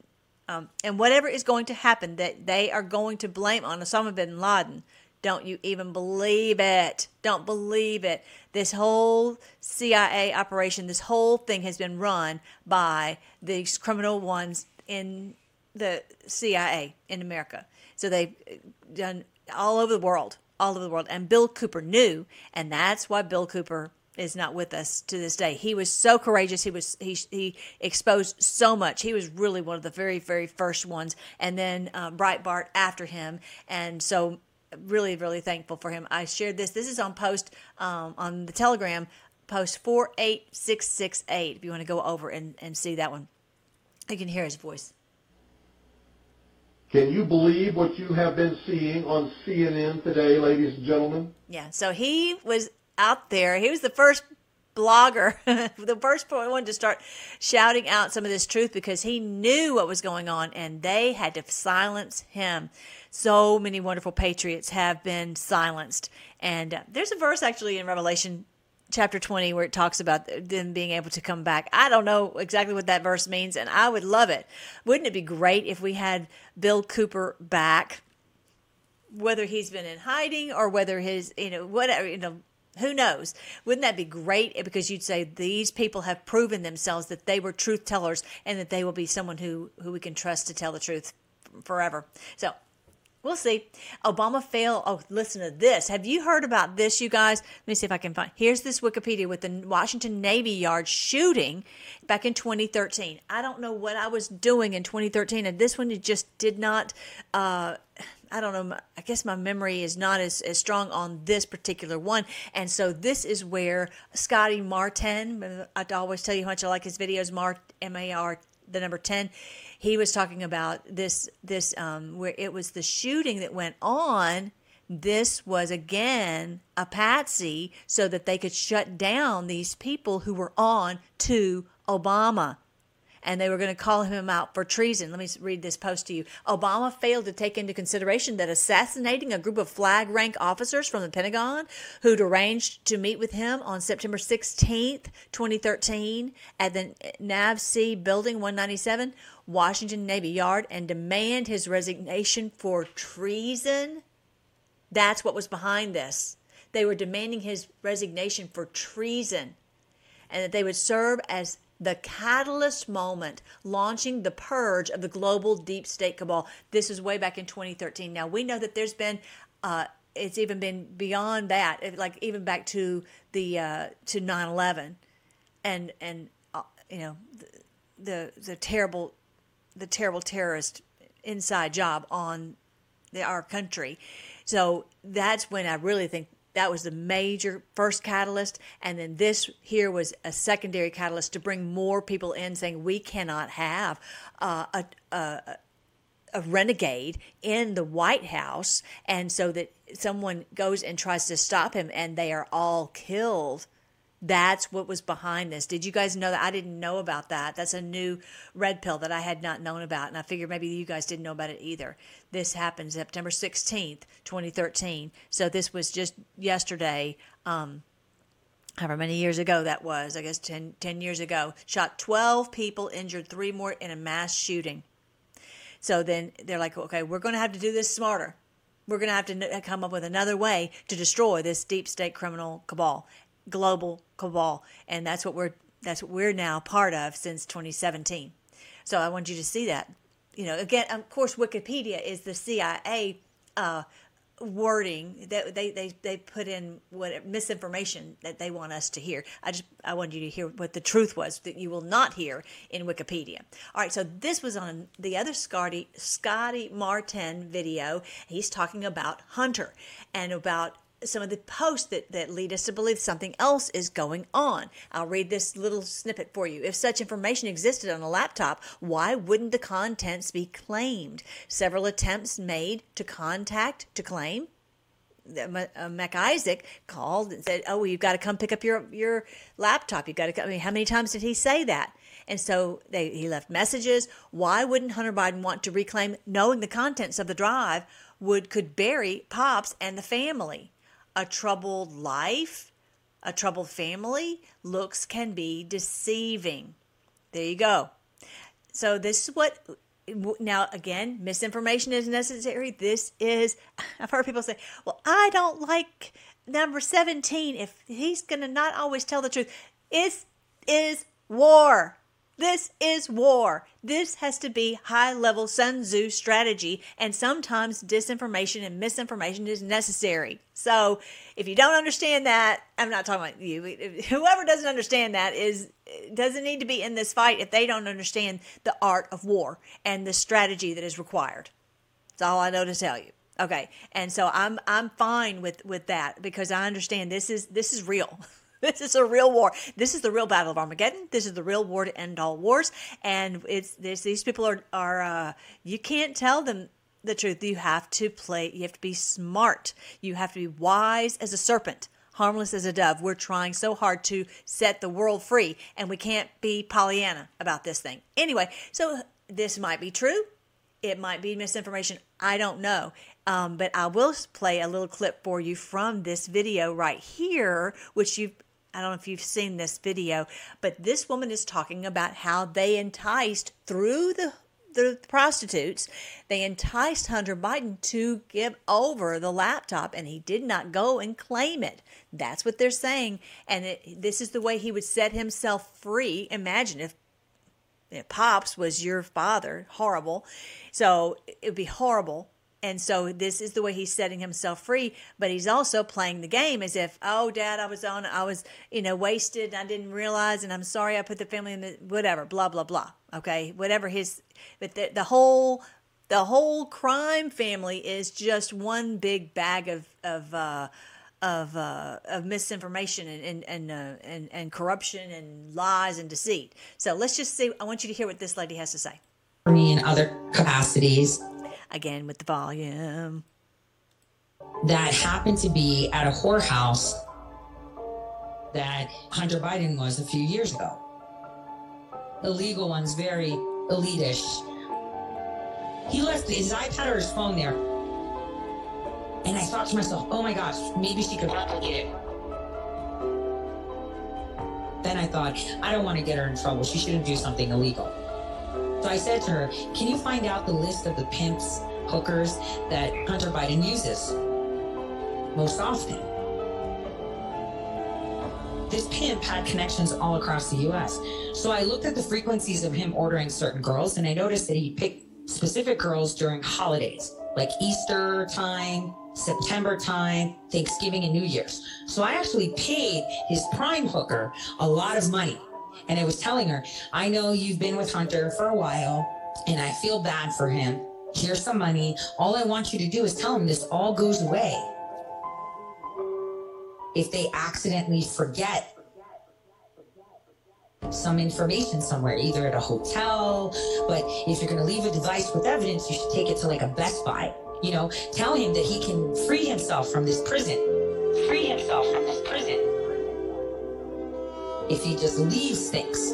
um, and whatever is going to happen that they are going to blame on Osama bin Laden, don't you even believe it. Don't believe it. This whole CIA operation, this whole thing has been run by these criminal ones in the CIA in America. So they've done all over the world, all over the world. And Bill Cooper knew, and that's why Bill Cooper is not with us to this day. He was so courageous. He was he he exposed so much. He was really one of the very very first ones, and then uh, Breitbart after him. And so really, really thankful for him. I shared this. This is on post um, on the Telegram, post 48668, if you want to go over and, and see that one. You can hear his voice. Can you believe what you have been seeing on CNN today, ladies and gentlemen? Yeah, so he was out there. He was the first blogger, the first one to start shouting out some of this truth because he knew what was going on and they had to silence him. So many wonderful patriots have been silenced. And uh, there's a verse actually in Revelation chapter 20 where it talks about them being able to come back. I don't know exactly what that verse means, and I would love it. Wouldn't it be great if we had Bill Cooper back? Whether he's been in hiding or whether his, you know, whatever, you know, who knows? Wouldn't that be great? Because you'd say these people have proven themselves that they were truth tellers and that they will be someone who, who we can trust to tell the truth forever. So We'll see. Obama fail. Oh, listen to this. Have you heard about this, you guys? Let me see if I can find. Here's this Wikipedia with the Washington Navy Yard shooting back in 2013. I don't know what I was doing in 2013, and this one just did not. Uh, I don't know. I guess my memory is not as, as strong on this particular one. And so this is where Scotty Martin, I always tell you how much I like his videos, Mark, M A R, the number 10 he was talking about this this um, where it was the shooting that went on. This was again a patsy so that they could shut down these people who were on to Obama and they were going to call him out for treason. Let me read this post to you. Obama failed to take into consideration that assassinating a group of flag rank officers from the Pentagon who'd arranged to meet with him on September 16th, 2013, at the NAVSEA Building 197, Washington Navy Yard, and demand his resignation for treason. That's what was behind this. They were demanding his resignation for treason and that they would serve as the catalyst moment launching the purge of the global deep state cabal. This is way back in 2013. Now we know that there's been uh, it's even been beyond that, like even back to the uh, to 9/11, and and uh, you know the, the the terrible the terrible terrorist inside job on our country. So that's when I really think That was the major first catalyst. And then this here was a secondary catalyst to bring more people in saying we cannot have uh, a, a, a renegade in the White House. And so that someone goes and tries to stop him and they are all killed. That's what was behind this. Did you guys know that? I didn't know about that. That's a new red pill that I had not known about. And I figured maybe you guys didn't know about it either. This happened September 16th, 2013. So this was just yesterday, um, however many years ago that was, I guess 10, 10 years ago. Shot 12 people, injured three more in a mass shooting. So then they're like, okay, we're going to have to do this smarter. We're going to have to come up with another way to destroy this deep state criminal cabal, global cabal, and that's what we're that's what we're now part of since 2017. So I want you to see that. You know, again, of course, Wikipedia is the CIA uh, wording that they, they, they put in what misinformation that they want us to hear. I just I want you to hear what the truth was that you will not hear in Wikipedia. All right, so this was on the other Scotty Scotty Martin video. He's talking about Hunter and about some of the posts that, that lead us to believe something else is going on. I'll read this little snippet for you. If such information existed on a laptop, why wouldn't the contents be claimed? Several attempts made to contact to claim. Uh, Mac Isaac called and said, "Oh, well, you've got to come pick up your your laptop. You've got to come." I mean, how many times did he say that? And so they, he left messages. Why wouldn't Hunter Biden want to reclaim, knowing the contents of the drive would could bury Pops and the family? A troubled life, a troubled family, looks can be deceiving. There you go. So, this is what, now again, misinformation is necessary. This is, I've heard people say, well, I don't like number 17 if he's to not always tell the truth. It is war. This is war. This has to be high level Sun Tzu strategy, and sometimes disinformation and misinformation is necessary. So, if you don't understand that, I'm not talking about you. Whoever doesn't understand that is doesn't need to be in this fight if they don't understand the art of war and the strategy that is required. That's all I know to tell you. Okay, and so I'm I'm fine with with that because I understand this is this is real. this is a real war. This is the real battle of Armageddon. This is the real war to end all wars. And it's this, these people are are uh, you can't tell them the truth. You have to play. You have to be smart. You have to be wise as a serpent, harmless as a dove. We're trying so hard to set the world free, and we can't be Pollyanna about this thing. Anyway, so this might be true. It might be misinformation. I don't know. Um, but I will play a little clip for you from this video right here, which you've I don't know if you've seen this video, but this woman is talking about how they enticed through the the prostitutes, they enticed Hunter Biden to give over the laptop, and he did not go and claim it. That's what they're saying, and it, this is the way he would set himself free. Imagine if, if Pops was your father, horrible. So it would be horrible and so this is the way he's setting himself free, but he's also playing the game as if, oh, dad, I was on, I was, you know, wasted and I didn't realize and I'm sorry I put the family in the, whatever, blah, blah, blah. Okay. Whatever his, but the, the whole, the whole crime family is just one big bag of, of, uh, of uh, of misinformation and and and, uh, and and corruption and lies and deceit. So let's just see. I want you to hear what this lady has to say. Me in other capacities, again with the volume. That happened to be at a whorehouse that Hunter Biden was a few years ago. Illegal ones, very elitish. He left his iPad or his phone there. And I thought to myself, oh my gosh, maybe she could replicate it. Then I thought, I don't want to get her in trouble. She shouldn't do something illegal. So I said to her, Can you find out the list of the pimps, hookers that Hunter Biden uses most often? This pimp had connections all across the US. So I looked at the frequencies of him ordering certain girls and I noticed that he picked specific girls during holidays like Easter time, September time, Thanksgiving, and New Year's. So I actually paid his prime hooker a lot of money and I was telling her, I know you've been with Hunter for a while and I feel bad for him. Here's some money. All I want you to do is tell him this all goes away. if they accidentally forget some information somewhere, either at a hotel, but if you're going to leave a device with evidence, you should take it to like a Best Buy. You know, tell him that he can free himself from this prison. Free himself from this. If he just leaves things.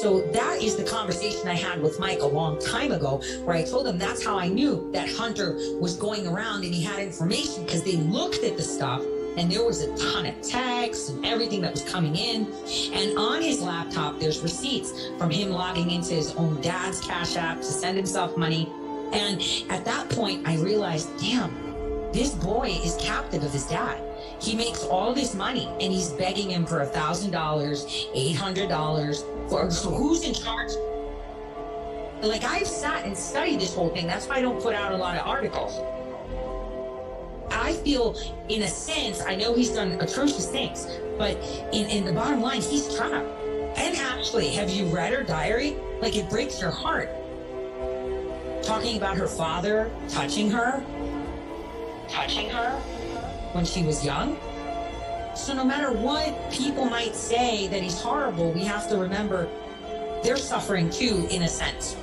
So that is the conversation I had with Mike a long time ago, where I told him that's how I knew that Hunter was going around and he had information because they looked at the stuff and there was a ton of texts and everything that was coming in. And on his laptop, there's receipts from him logging into his own dad's Cash App to send himself money. And at that point, I realized, damn, this boy is captive of his dad. He makes all this money and he's begging him for a thousand dollars, eight hundred dollars. For who's in charge? Like I've sat and studied this whole thing. That's why I don't put out a lot of articles. I feel, in a sense, I know he's done atrocious things, but in, in the bottom line, he's trapped. And actually, have you read her diary? Like it breaks your heart. Talking about her father touching her, touching her when she was young. So no matter what people might say that he's horrible, we have to remember they're suffering too, in a sense.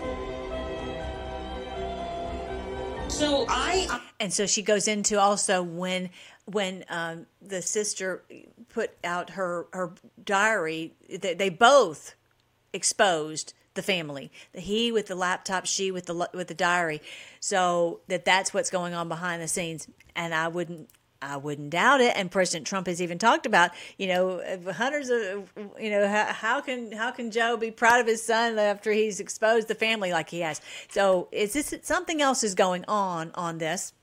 So I. And so she goes into also when when um, the sister put out her her diary, they, they both exposed the family. He with the laptop, she with the with the diary. So that that's what's going on behind the scenes. And I wouldn't I wouldn't doubt it. And President Trump has even talked about, you know, hundreds of, you know, how, how, can how can Joe be proud of his son after he's exposed the family like he has? So is this something else is going on on this?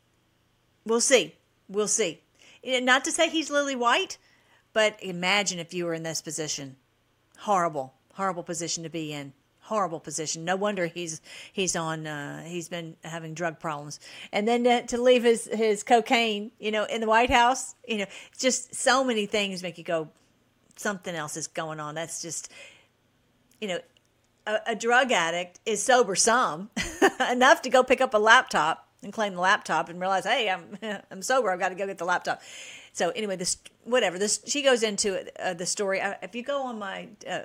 We'll see. We'll see. Not to say he's lily white, but imagine if you were in this position. Horrible, horrible position to be in horrible position. No wonder he's he's on uh, he's been having drug problems. And then to, to, leave his his cocaine, you know, in the White House, you know, just so many things make you go something else is going on. That's just you know, a, a drug addict is sober some enough to go pick up a laptop and claim the laptop and realize, "Hey, I'm I'm sober. I've got to go get the laptop." So anyway, this whatever this she goes into uh, the story. Uh, if you go on my uh,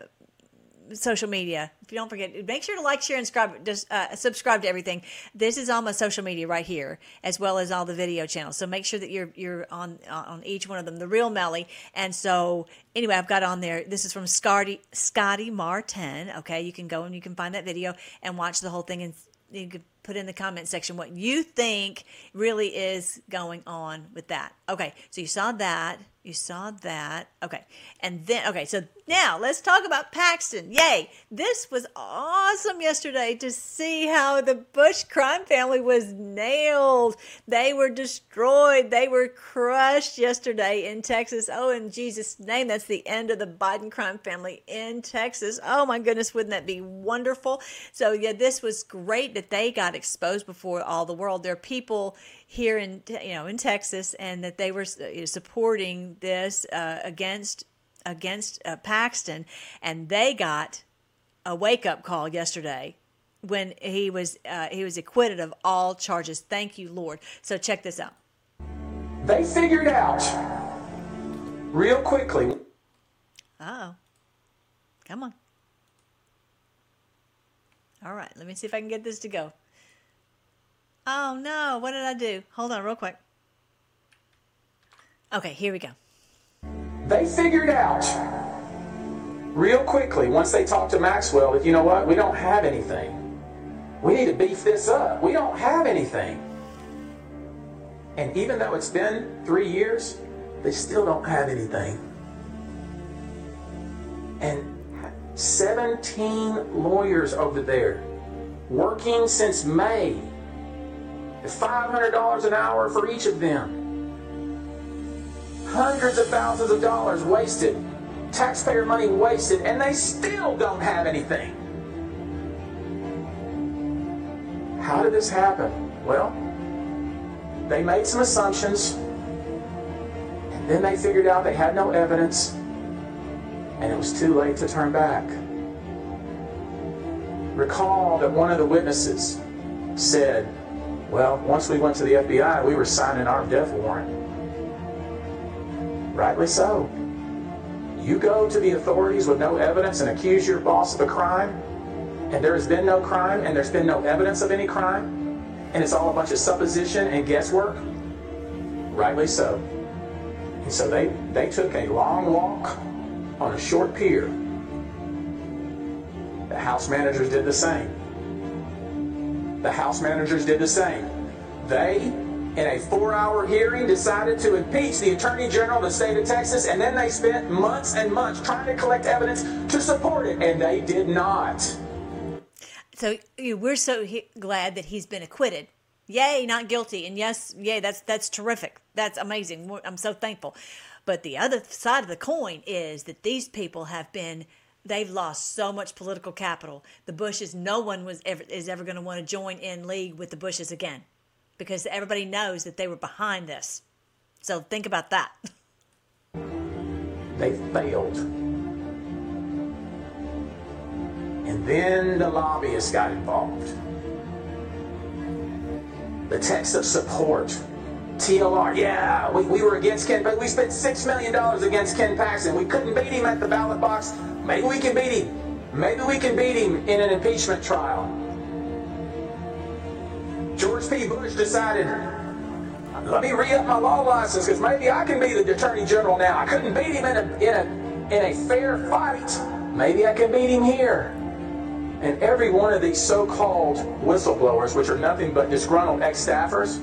social media. If you don't forget, make sure to like, share, and subscribe. Just uh, subscribe to everything. This is all my social media right here, as well as all the video channels. So make sure that you're you're on on each one of them. The real Melly. And so anyway, I've got on there. This is from Scotty Scotty Martin. Okay, you can go and you can find that video and watch the whole thing and you can put in the comment section what you think really is going on with that. Okay, so you saw that. You saw that. Okay. And then, okay, so now let's talk about Paxton. Yay. This was awesome yesterday to see how the Bush crime family was nailed. They were destroyed. They were crushed yesterday in Texas. Oh, in Jesus' name, that's the end of the Biden crime family in Texas. Oh, my goodness, wouldn't that be wonderful? So, yeah, this was great that they got exposed before all the world. There are people here in you know in Texas, and that they were uh, supporting this uh, against against uh, Paxton, and they got a wake up call yesterday when he was uh, he was acquitted of all charges. Thank you, Lord. So check this out. They figured out real quickly. Oh, come on. All right, let me see if I can get this to go. Oh no, what did I do? Hold on, real quick. Okay, here we go. They figured out real quickly once they talked to Maxwell that, you know what, we don't have anything. We need to beef this up. We don't have anything. And even though it's been three years, they still don't have anything. And 17 lawyers over there working since May $500 an hour for each of them. Hundreds of thousands of dollars wasted, taxpayer money wasted, and they still don't have anything. How did this happen? Well, they made some assumptions, and then they figured out they had no evidence, and it was too late to turn back. Recall that one of the witnesses said, well, once we went to the FBI, we were signing our death warrant. Rightly so. You go to the authorities with no evidence and accuse your boss of a crime, and there has been no crime, and there's been no evidence of any crime, and it's all a bunch of supposition and guesswork. Rightly so. And so they, they took a long walk on a short pier. The house managers did the same. The house managers did the same. They, in a four hour hearing, decided to impeach the Attorney General of the state of Texas, and then they spent months and months trying to collect evidence to support it, and they did not. So we're so he- glad that he's been acquitted. Yay, not guilty. And yes, yay, that's that's terrific. That's amazing. I'm so thankful. But the other side of the coin is that these people have been they've lost so much political capital. The Bushes, no one was ever is ever going to want to join in league with the Bushes again because everybody knows that they were behind this. So think about that. They failed. And then the lobbyists got involved. The text of support. TLR, yeah, we, we were against Ken, but we spent $6 million against Ken Paxton. We couldn't beat him at the ballot box. Maybe we can beat him. Maybe we can beat him in an impeachment trial. George P. Bush decided, let me re-up my law license because maybe I can be the Attorney General now. I couldn't beat him in a, in a, in a fair fight. Maybe I can beat him here. And every one of these so-called whistleblowers, which are nothing but disgruntled ex-staffers,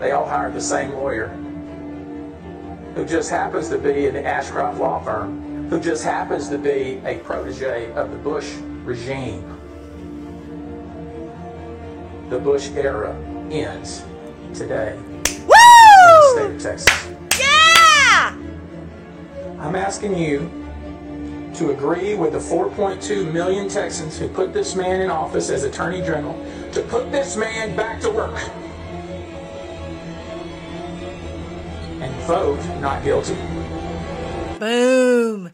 they all hired the same lawyer who just happens to be in the Ashcroft law firm, who just happens to be a protege of the Bush regime. The Bush era ends today in the state of Texas. Yeah! I'm asking you to agree with the 4.2 million Texans who put this man in office as Attorney General to put this man back to work and vote not guilty. Boom.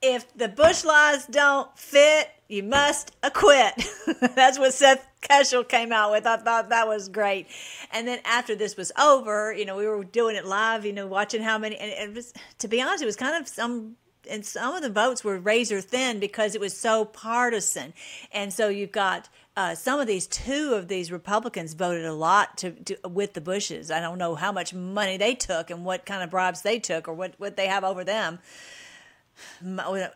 If the Bush laws don't fit, you must acquit. That's what Seth Keshel came out with. I thought that was great. And then after this was over, you know, we were doing it live, you know, watching how many, and it was, to be honest, it was kind of some, and some of the votes were razor thin because it was so partisan. And so you've got, uh, some of these two of these Republicans voted a lot to, to with the Bushes. I don't know how much money they took and what kind of bribes they took or what, what they have over them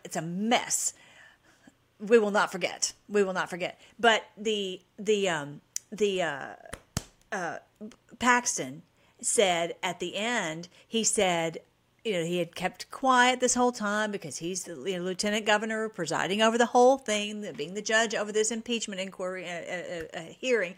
it's a mess. We will not forget. We will not forget. But the the um, the uh, uh, Paxton said at the end, he said, you know, he had kept quiet this whole time because he's the you know, lieutenant governor presiding over the whole thing, being the judge over this impeachment inquiry uh, uh, uh, hearing,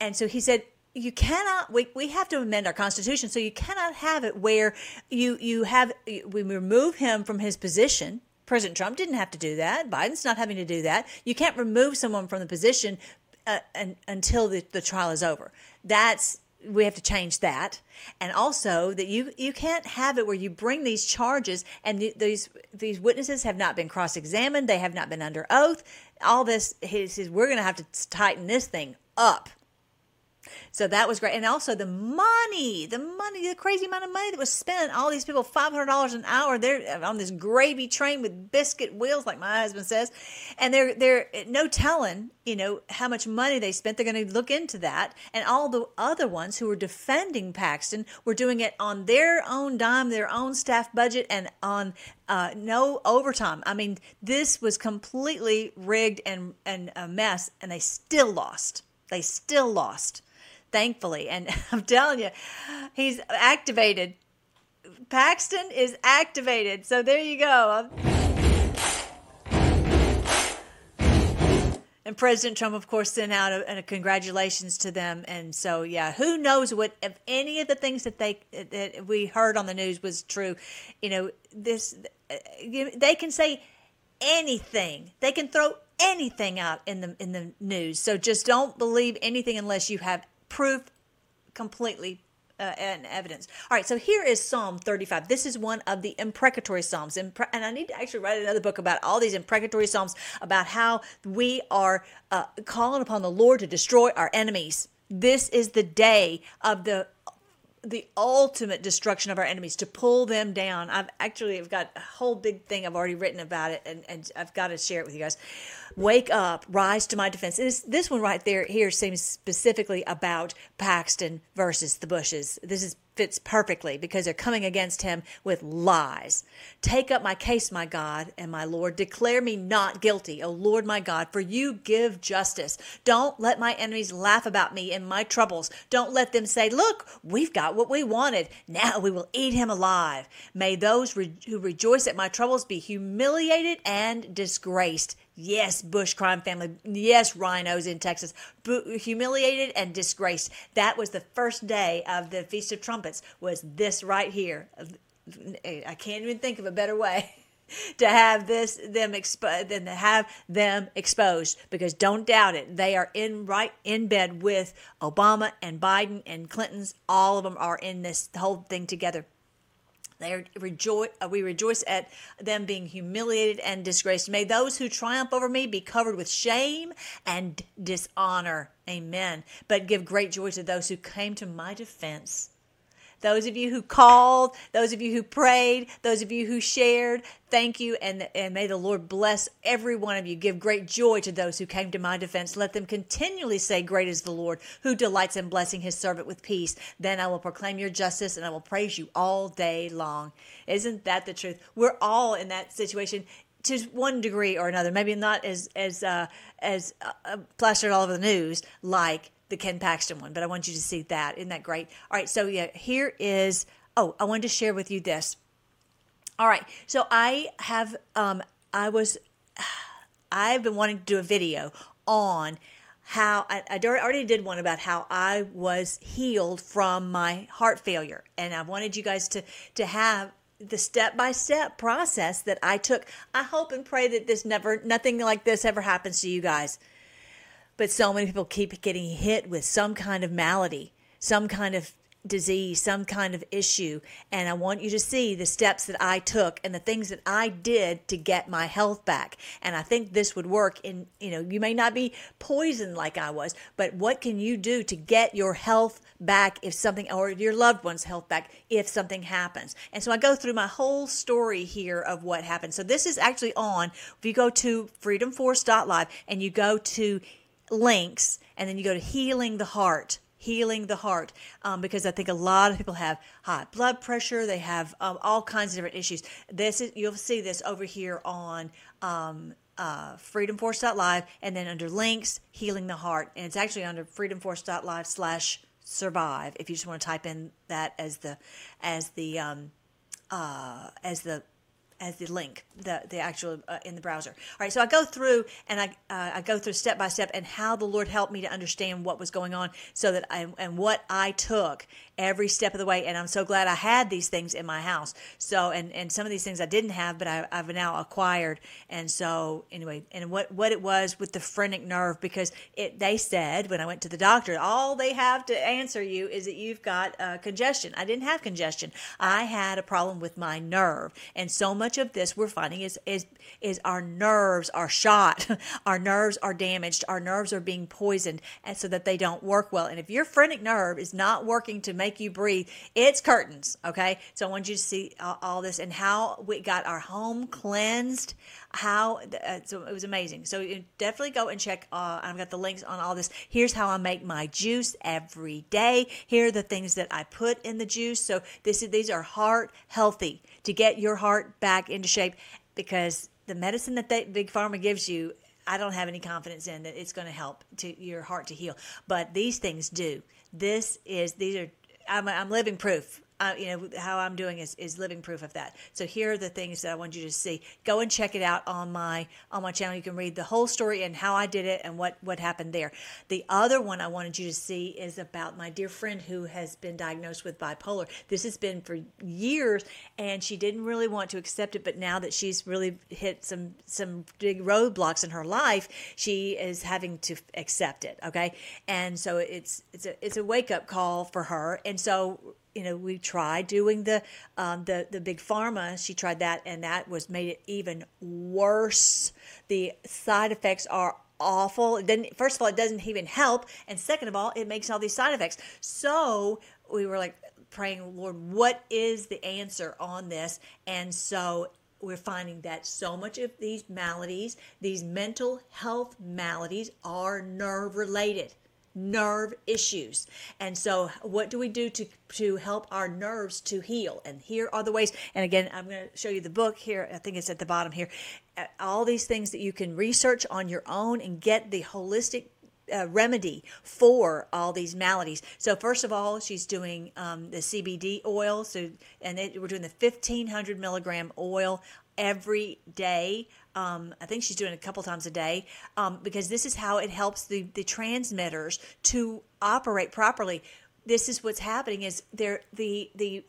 and so he said, you cannot we, we have to amend our constitution so you cannot have it where you you have we remove him from his position. President trump didn't have to do that. Biden's not having to do that. You can't remove someone from the position uh, and, until the, the trial is over. That's we have to change that. And also that you you can't have it where you bring these charges and th- these these witnesses have not been cross-examined. They have not been under oath. All this he says we're going to have to tighten this thing up so that was great. And also the money, the money, the crazy amount of money that was spent. All these people, $500 an hour, they're on this gravy train with biscuit wheels, like my husband says. And they're, they're no telling, you know, how much money they spent. They're going to look into that. And all the other ones who were defending Paxton were doing it on their own dime, their own staff budget, and on uh, no overtime. I mean, this was completely rigged and, and a mess, and they still lost. They still lost thankfully. And I'm telling you, he's activated. Paxton is activated. So there you go. And President Trump, of course, sent out a, a, congratulations to them. And so, yeah, who knows what if any of the things that they that we heard on the news was true. You know, this they can say anything. They can throw anything out in the in the news. So just don't believe anything unless you have proof completely uh, and evidence. All right, so here is Psalm 35. This is one of the imprecatory Psalms. and I need to actually write another book about all these imprecatory Psalms, about how we are uh, calling upon the Lord to destroy our enemies. This is the day of the the ultimate destruction of our enemies to pull them down. I've actually I've got a whole big thing I've already written about it, and, and I've got to share it with you guys. Wake up, rise to my defense. This, this one right there here seems specifically about Paxton versus the Bushes. This is fits perfectly because they're coming against him with lies. Take up my case, my God and my Lord. Declare me not guilty, O Lord my God, for you give justice. Don't let my enemies laugh about me in my troubles. Don't let them say, Look, we've got what we wanted. Now we will eat him alive. May those re- who rejoice at my troubles be humiliated and disgraced. Yes, Bush crime family. Yes, RINOs in Texas. Humiliated and disgraced. That was the first day of the Feast of Trumpets. Was this right here? I can't even think of a better way to have this them expo- than to have them exposed. Because don't doubt it, they are in right in bed with Obama and Biden and Clinton's. All of them are in this whole thing together. They rejoice. Uh, we rejoice at them being humiliated and disgraced. May those who triumph over me be covered with shame and dishonor. Amen. But give great joy to those who came to my defense. Those of you who called, those of you who prayed, those of you who shared, thank you. And, and may the Lord bless every one of you. Give great joy to those who came to my defense. Let them continually say, Great is the Lord, who delights in blessing his servant with peace. Then I will proclaim your justice and I will praise you all day long. Isn't that the truth? We're all in that situation to one degree or another. Maybe not as as uh, as uh, plastered all over the news like the Ken Paxton one, but I want you to see that. Isn't that great? All right, so yeah, here is. Oh, I wanted to share with you this. All right, so I have. Um, I was. I've been wanting to do a video on how I, I already did one about how I was healed from my heart failure, and I wanted you guys to to have the step by step process that I took. I hope and pray that this never, nothing like this ever happens to you guys. But so many people keep getting hit with some kind of malady, some kind of disease, some kind of issue. And I want you to see the steps that I took and the things that I did to get my health back. And I think this would work in, you know, you may not be poisoned like I was, but what can you do to get your health back if something, or your loved one's health back if something happens? And so I go through my whole story here of what happened. So this is actually on, if you go to freedomforce.live and you go to links and then you go to healing the heart healing the heart um, because i think a lot of people have high blood pressure they have um, all kinds of different issues. This is you'll see this over here on um, uh, freedomforce.live and then under links healing the heart and it's actually under freedomforce.live slash survive if you just want to type in that as the as the um, uh, as the as the link, the the actual uh, in the browser. All right, so I go through and I uh, I go through step by step and how the Lord helped me to understand what was going on, so that I and what I took every step of the way. And I'm so glad I had these things in my house. So and and some of these things I didn't have, but I, I've now acquired. And so anyway, and what what it was with the phrenic nerve because it they said when I went to the doctor, all they have to answer you is that you've got uh, congestion. I didn't have congestion. I had a problem with my nerve, and so much of this we're finding is is is our nerves are shot, our nerves are damaged, our nerves are being poisoned, and so that they don't work well. And if your phrenic nerve is not working to make you breathe, it's curtains. Okay, so I want you to see all, this and how we got our home cleansed. How uh, so it was amazing. So you definitely go and check. Uh, I've got the links on all this. Here's how I make my juice every day. Here are the things that I put in the juice. So this is these are heart healthy to get your heart back into shape because the medicine that they, big pharma gives you I don't have any confidence in that it's going to help to your heart to heal. But these things do. This is these are I'm, I'm living proof. Uh, you know how I'm doing is, is living proof of that. So here are the things that I want you to see. Go and check it out on my on my channel. You can read the whole story and how I did it and what what happened there. The other one I wanted you to see is about my dear friend who has been diagnosed with bipolar. This has been for years, and she didn't really want to accept it. But now that she's really hit some some big roadblocks in her life, she is having to accept it. Okay, and so it's it's a it's a wake up call for her. And so you know, we tried doing the um, the the big pharma. She tried that, and that was made it even worse. The side effects are awful. Didn't first of all, it doesn't even help, and second of all, it makes all these side effects. So we were like, praying, Lord, what is the answer on this? And so we're finding that so much of these maladies, these mental health maladies, are nerve related nerve issues. And so what do we do to to help our nerves to heal? And here are the ways. And again, I'm going to show you the book here. I think it's at the bottom here. Uh, All these things that you can research on your own and get the holistic uh, remedy for all these maladies. So first of all, she's doing um, the CBD oil. So and it, we're doing the 1500 milligram oil every day. Um, I think she's doing it a couple times a day um, because this is how it helps the, the transmitters to operate properly. This is what's happening is there the the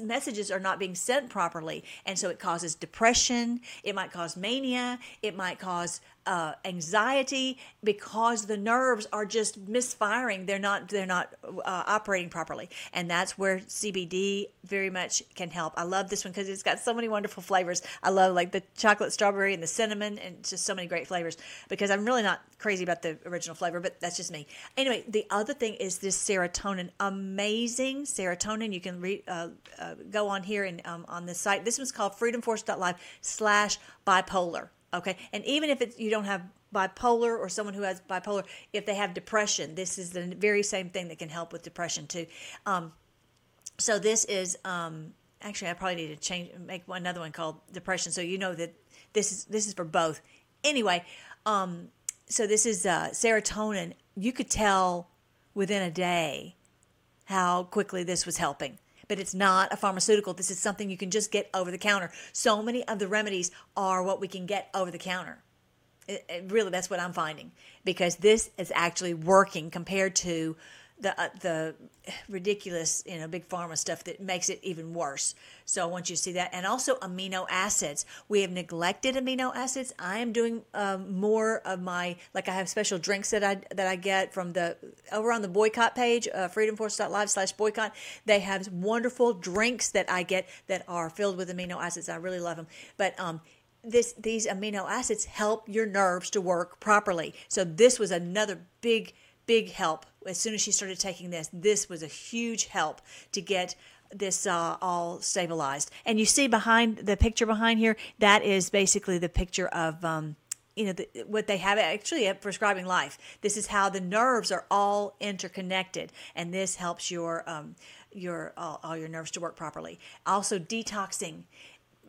messages are not being sent properly, and so it causes depression. It might cause mania. It might cause uh, anxiety because the nerves are just misfiring. They're not they're not uh, operating properly, and that's where CBD very much can help. I love this one because it's got so many wonderful flavors. I love like the chocolate strawberry and the cinnamon, and just so many great flavors. Because I'm really not crazy about the original flavor, but that's just me. Anyway, the other thing is this serotonin, amazing serotonin. You can re, uh, uh, go on here and um, on the site. This one's called freedomforce.live slash bipolar. Okay, and even if it's you don't have bipolar or someone who has bipolar, if they have depression, this is the very same thing that can help with depression too. Um, so this is um, actually I probably need to change make one, another one called depression, so you know that this is this is for both. Anyway, um, so this is uh, serotonin. You could tell within a day how quickly this was helping. But it's not a pharmaceutical. This is something you can just get over the counter. So many of the remedies are what we can get over the counter. It, it really, that's what I'm finding because this is actually working compared to the uh, the ridiculous, you know, big pharma stuff that makes it even worse. So I want you to see that, and also amino acids. We have neglected amino acids. I am doing um, more of my like I have special drinks that I that I get from the over on the boycott page, uh, freedomforce.live slash boycott. They have wonderful drinks that I get that are filled with amino acids. I really love them, but um, this these amino acids help your nerves to work properly. So this was another big big help as soon as she started taking this. This was a huge help to get this uh, all stabilized. And you see behind the picture behind here, that is basically the picture of. Um, you know the, what they have actually at prescribing life this is how the nerves are all interconnected and this helps your um, your all, all your nerves to work properly also detoxing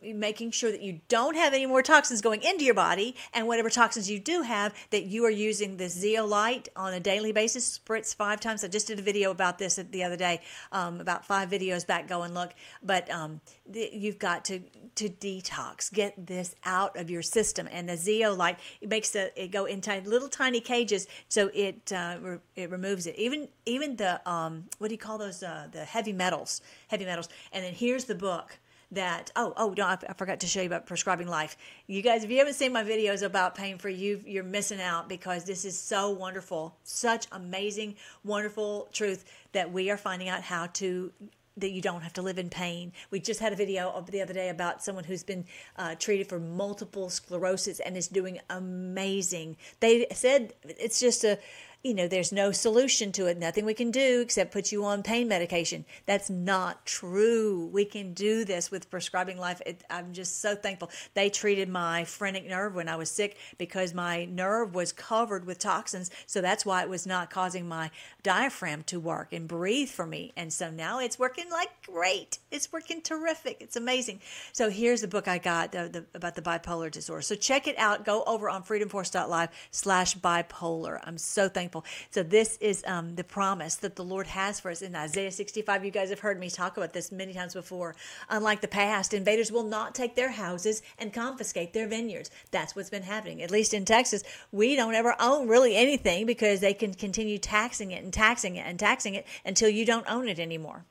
making sure that you don't have any more toxins going into your body and whatever toxins you do have that you are using the zeolite on a daily basis. Spritz five times. I just did a video about this the other day um, about five videos back go and look. But um, th- you've got to to detox. Get this out of your system. And the zeolite it makes the, it go in tiny, little tiny cages so it uh, re- it removes it. Even even the um, what do you call those uh, the heavy metals heavy metals. And then here's the book that oh oh no I, I forgot to show you about prescribing life you guys if you haven't seen my videos about pain free you you're missing out because this is so wonderful such amazing wonderful truth that we are finding out how to that you don't have to live in pain. We just had a video of the other day about someone who's been uh, treated for multiple sclerosis and is doing amazing. They said it's just a you know, there's no solution to it. Nothing we can do except put you on pain medication. That's not true. We can do this with prescribing life. It, I'm just so thankful. They treated my phrenic nerve when I was sick because my nerve was covered with toxins. So that's why it was not causing my diaphragm to work and breathe for me. And so now it's working like great. It's working terrific. It's amazing. So here's the book I got the, the, about the bipolar disorder. So check it out. Go over on freedomforce.live slash bipolar. I'm so thankful. So this is um, the promise that the Lord has for us in Isaiah 65. You guys have heard me talk about this many times before. Unlike the past, invaders will not take their houses and confiscate their vineyards. That's what's been happening. At least in Texas, we don't ever own really anything because they can continue taxing it and taxing it and taxing it until you don't own it anymore.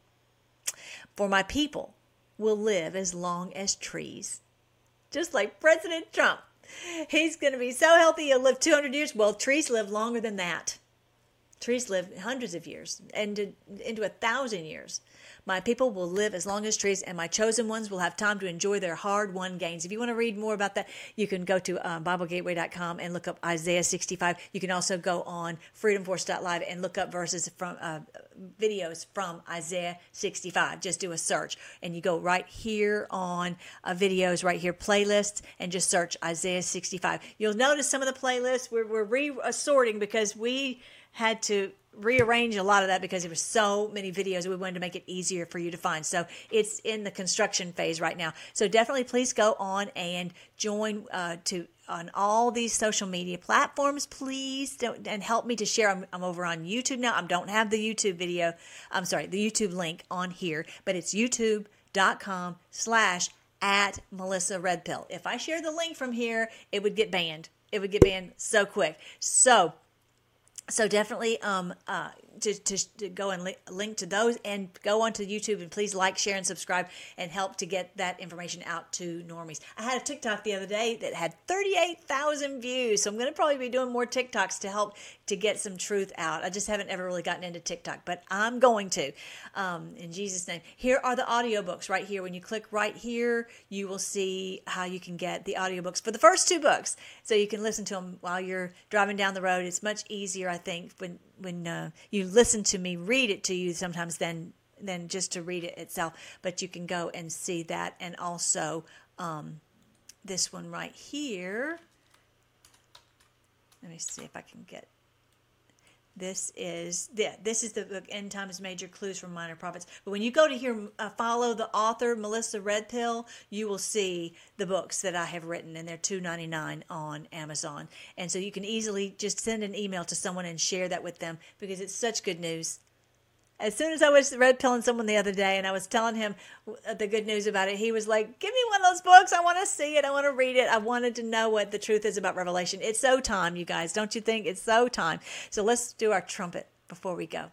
For my people will live as long as trees, just like President Trump. He's going to be so healthy, he'll live 200 years. Well, trees live longer than that. Trees live hundreds of years and to, into a thousand years. My people will live as long as trees, and my chosen ones will have time to enjoy their hard won gains. If you want to read more about that, you can go to um, BibleGateway.com and look up Isaiah 65. You can also go on FreedomForce.live and look up verses from uh, videos from Isaiah 65. Just do a search, and you go right here on uh, videos, right here, playlists, and just search Isaiah 65. You'll notice some of the playlists we're, we're re-assorting because we had to rearrange a lot of that because there were so many videos we wanted to make it easier for you to find. So it's in the construction phase right now. So definitely please go on and join uh, to on all these social media platforms please. Don't and help me to share. I'm, I'm over on youtube now. I don't have the youtube video i'm sorry the youtube link on here but it's youtube.com slash at melissa red pill if i share the link from here it would get banned. It would get banned so quick. So so definitely um uh to, to, to go and li- link to those and go onto youtube and please like share and subscribe and help to get that information out to normies. I had a tiktok the other day that had 38000 views so i'm going to probably be doing more tiktoks to help to get some truth out. I just haven't ever really gotten into tiktok but i'm going to um, in jesus name. Here are the audiobooks right here. When you click right here you will see how you can get the audiobooks for the first two books. So you can listen to them while you're driving down the road. It's much easier i think when when uh, you listen to me read it to you sometimes than than just to read it itself but you can go and see that and also um, this one right here. Let me see if i can get this is yeah, this is the book End Times Major Clues from Minor Prophets. But when you go to here, uh, follow the author Melissa Redpill, you will see the books that I have written, and they're two ninety nine on Amazon. And so you can easily just send an email to someone and share that with them because it's such good news. As soon as I was red pilling someone the other day and I was telling him the good news about it, he was like, Give me one of those books. I want to see it. I want to read it. I wanted to know what the truth is about Revelation. It's so time, you guys. Don't you think? It's so time. So let's do our trumpet before we go.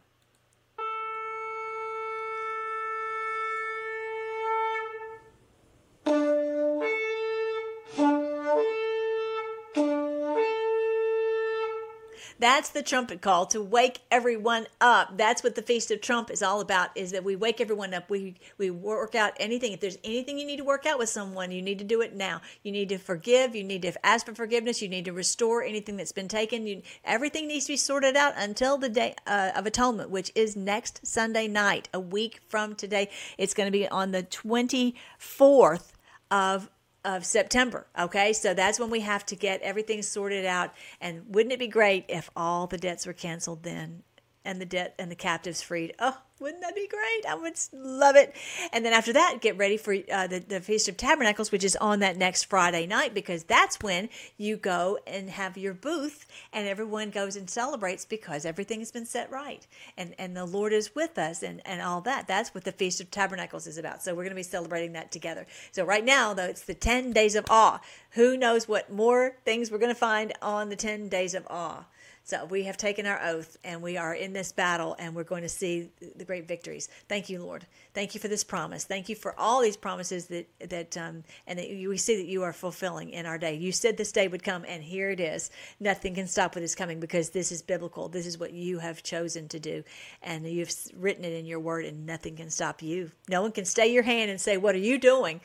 That's the trumpet call to wake everyone up. That's what the Feast of Trump is all about is that we wake everyone up. We we work out anything. If there's anything you need to work out with someone, you need to do it now. You need to forgive, you need to ask for forgiveness, you need to restore anything that's been taken. You, everything needs to be sorted out until the day uh, of atonement, which is next Sunday night, a week from today. It's going to be on the 24th of of September. Okay, so that's when we have to get everything sorted out. And wouldn't it be great if all the debts were canceled then, and the debt and the captives freed? Oh, wouldn't that be great? I would love it. And then after that, get ready for uh, the, the Feast of Tabernacles, which is on that next Friday night, because that's when you go and have your booth and everyone goes and celebrates because everything has been set right. And, and the Lord is with us and, and all that. That's what the Feast of Tabernacles is about. So we're going to be celebrating that together. So right now, though, it's the 10 days of awe. Who knows what more things we're going to find on the 10 days of awe? So we have taken our oath and we are in this battle and we're going to see the great victories. Thank you, Lord. Thank you for this promise. Thank you for all these promises that that um, and that you, we see that you are fulfilling in our day. You said this day would come and here it is. Nothing can stop what is coming because this is biblical. This is what you have chosen to do and you've written it in your word and nothing can stop you. No one can stay your hand and say, "What are you doing?"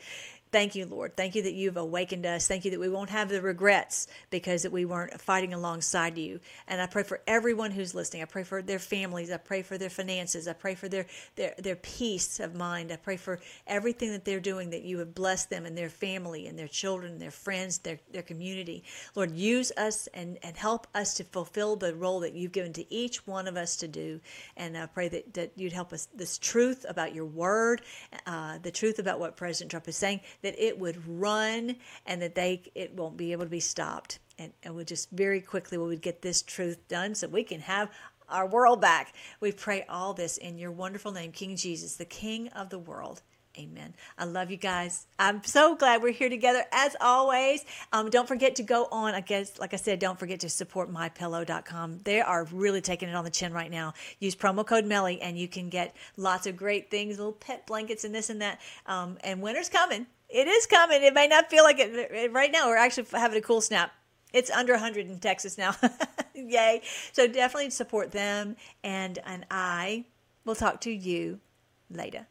Thank you, Lord. Thank you that you've awakened us. Thank you that we won't have the regrets because that we weren't fighting alongside you. And I pray for everyone who's listening. I pray for their families. I pray for their finances. I pray for their their, their peace of mind. I pray for everything that they're doing that you would bless them and their family and their children, and their friends, their their community. Lord, use us and and help us to fulfill the role that you've given to each one of us to do. And I pray that that you'd help us this truth about your word, uh, the truth about what President Trump is saying that it would run and that they it won't be able to be stopped. And, and we'll just very quickly we would get this truth done so we can have our world back. We pray all this in your wonderful name, King Jesus, the King of the world. Amen. I love you guys. I'm so glad we're here together as always. Um, don't forget to go on. I guess, like I said, don't forget to support mypillow.com. They are really taking it on the chin right now. Use promo code Melly and you can get lots of great things, little pet blankets and this and that. Um, and winter's coming. It is coming. It may not feel like it right now. We're actually having a cool snap. It's under 100 in Texas now. Yay. So definitely support them. And, and I will talk to you later.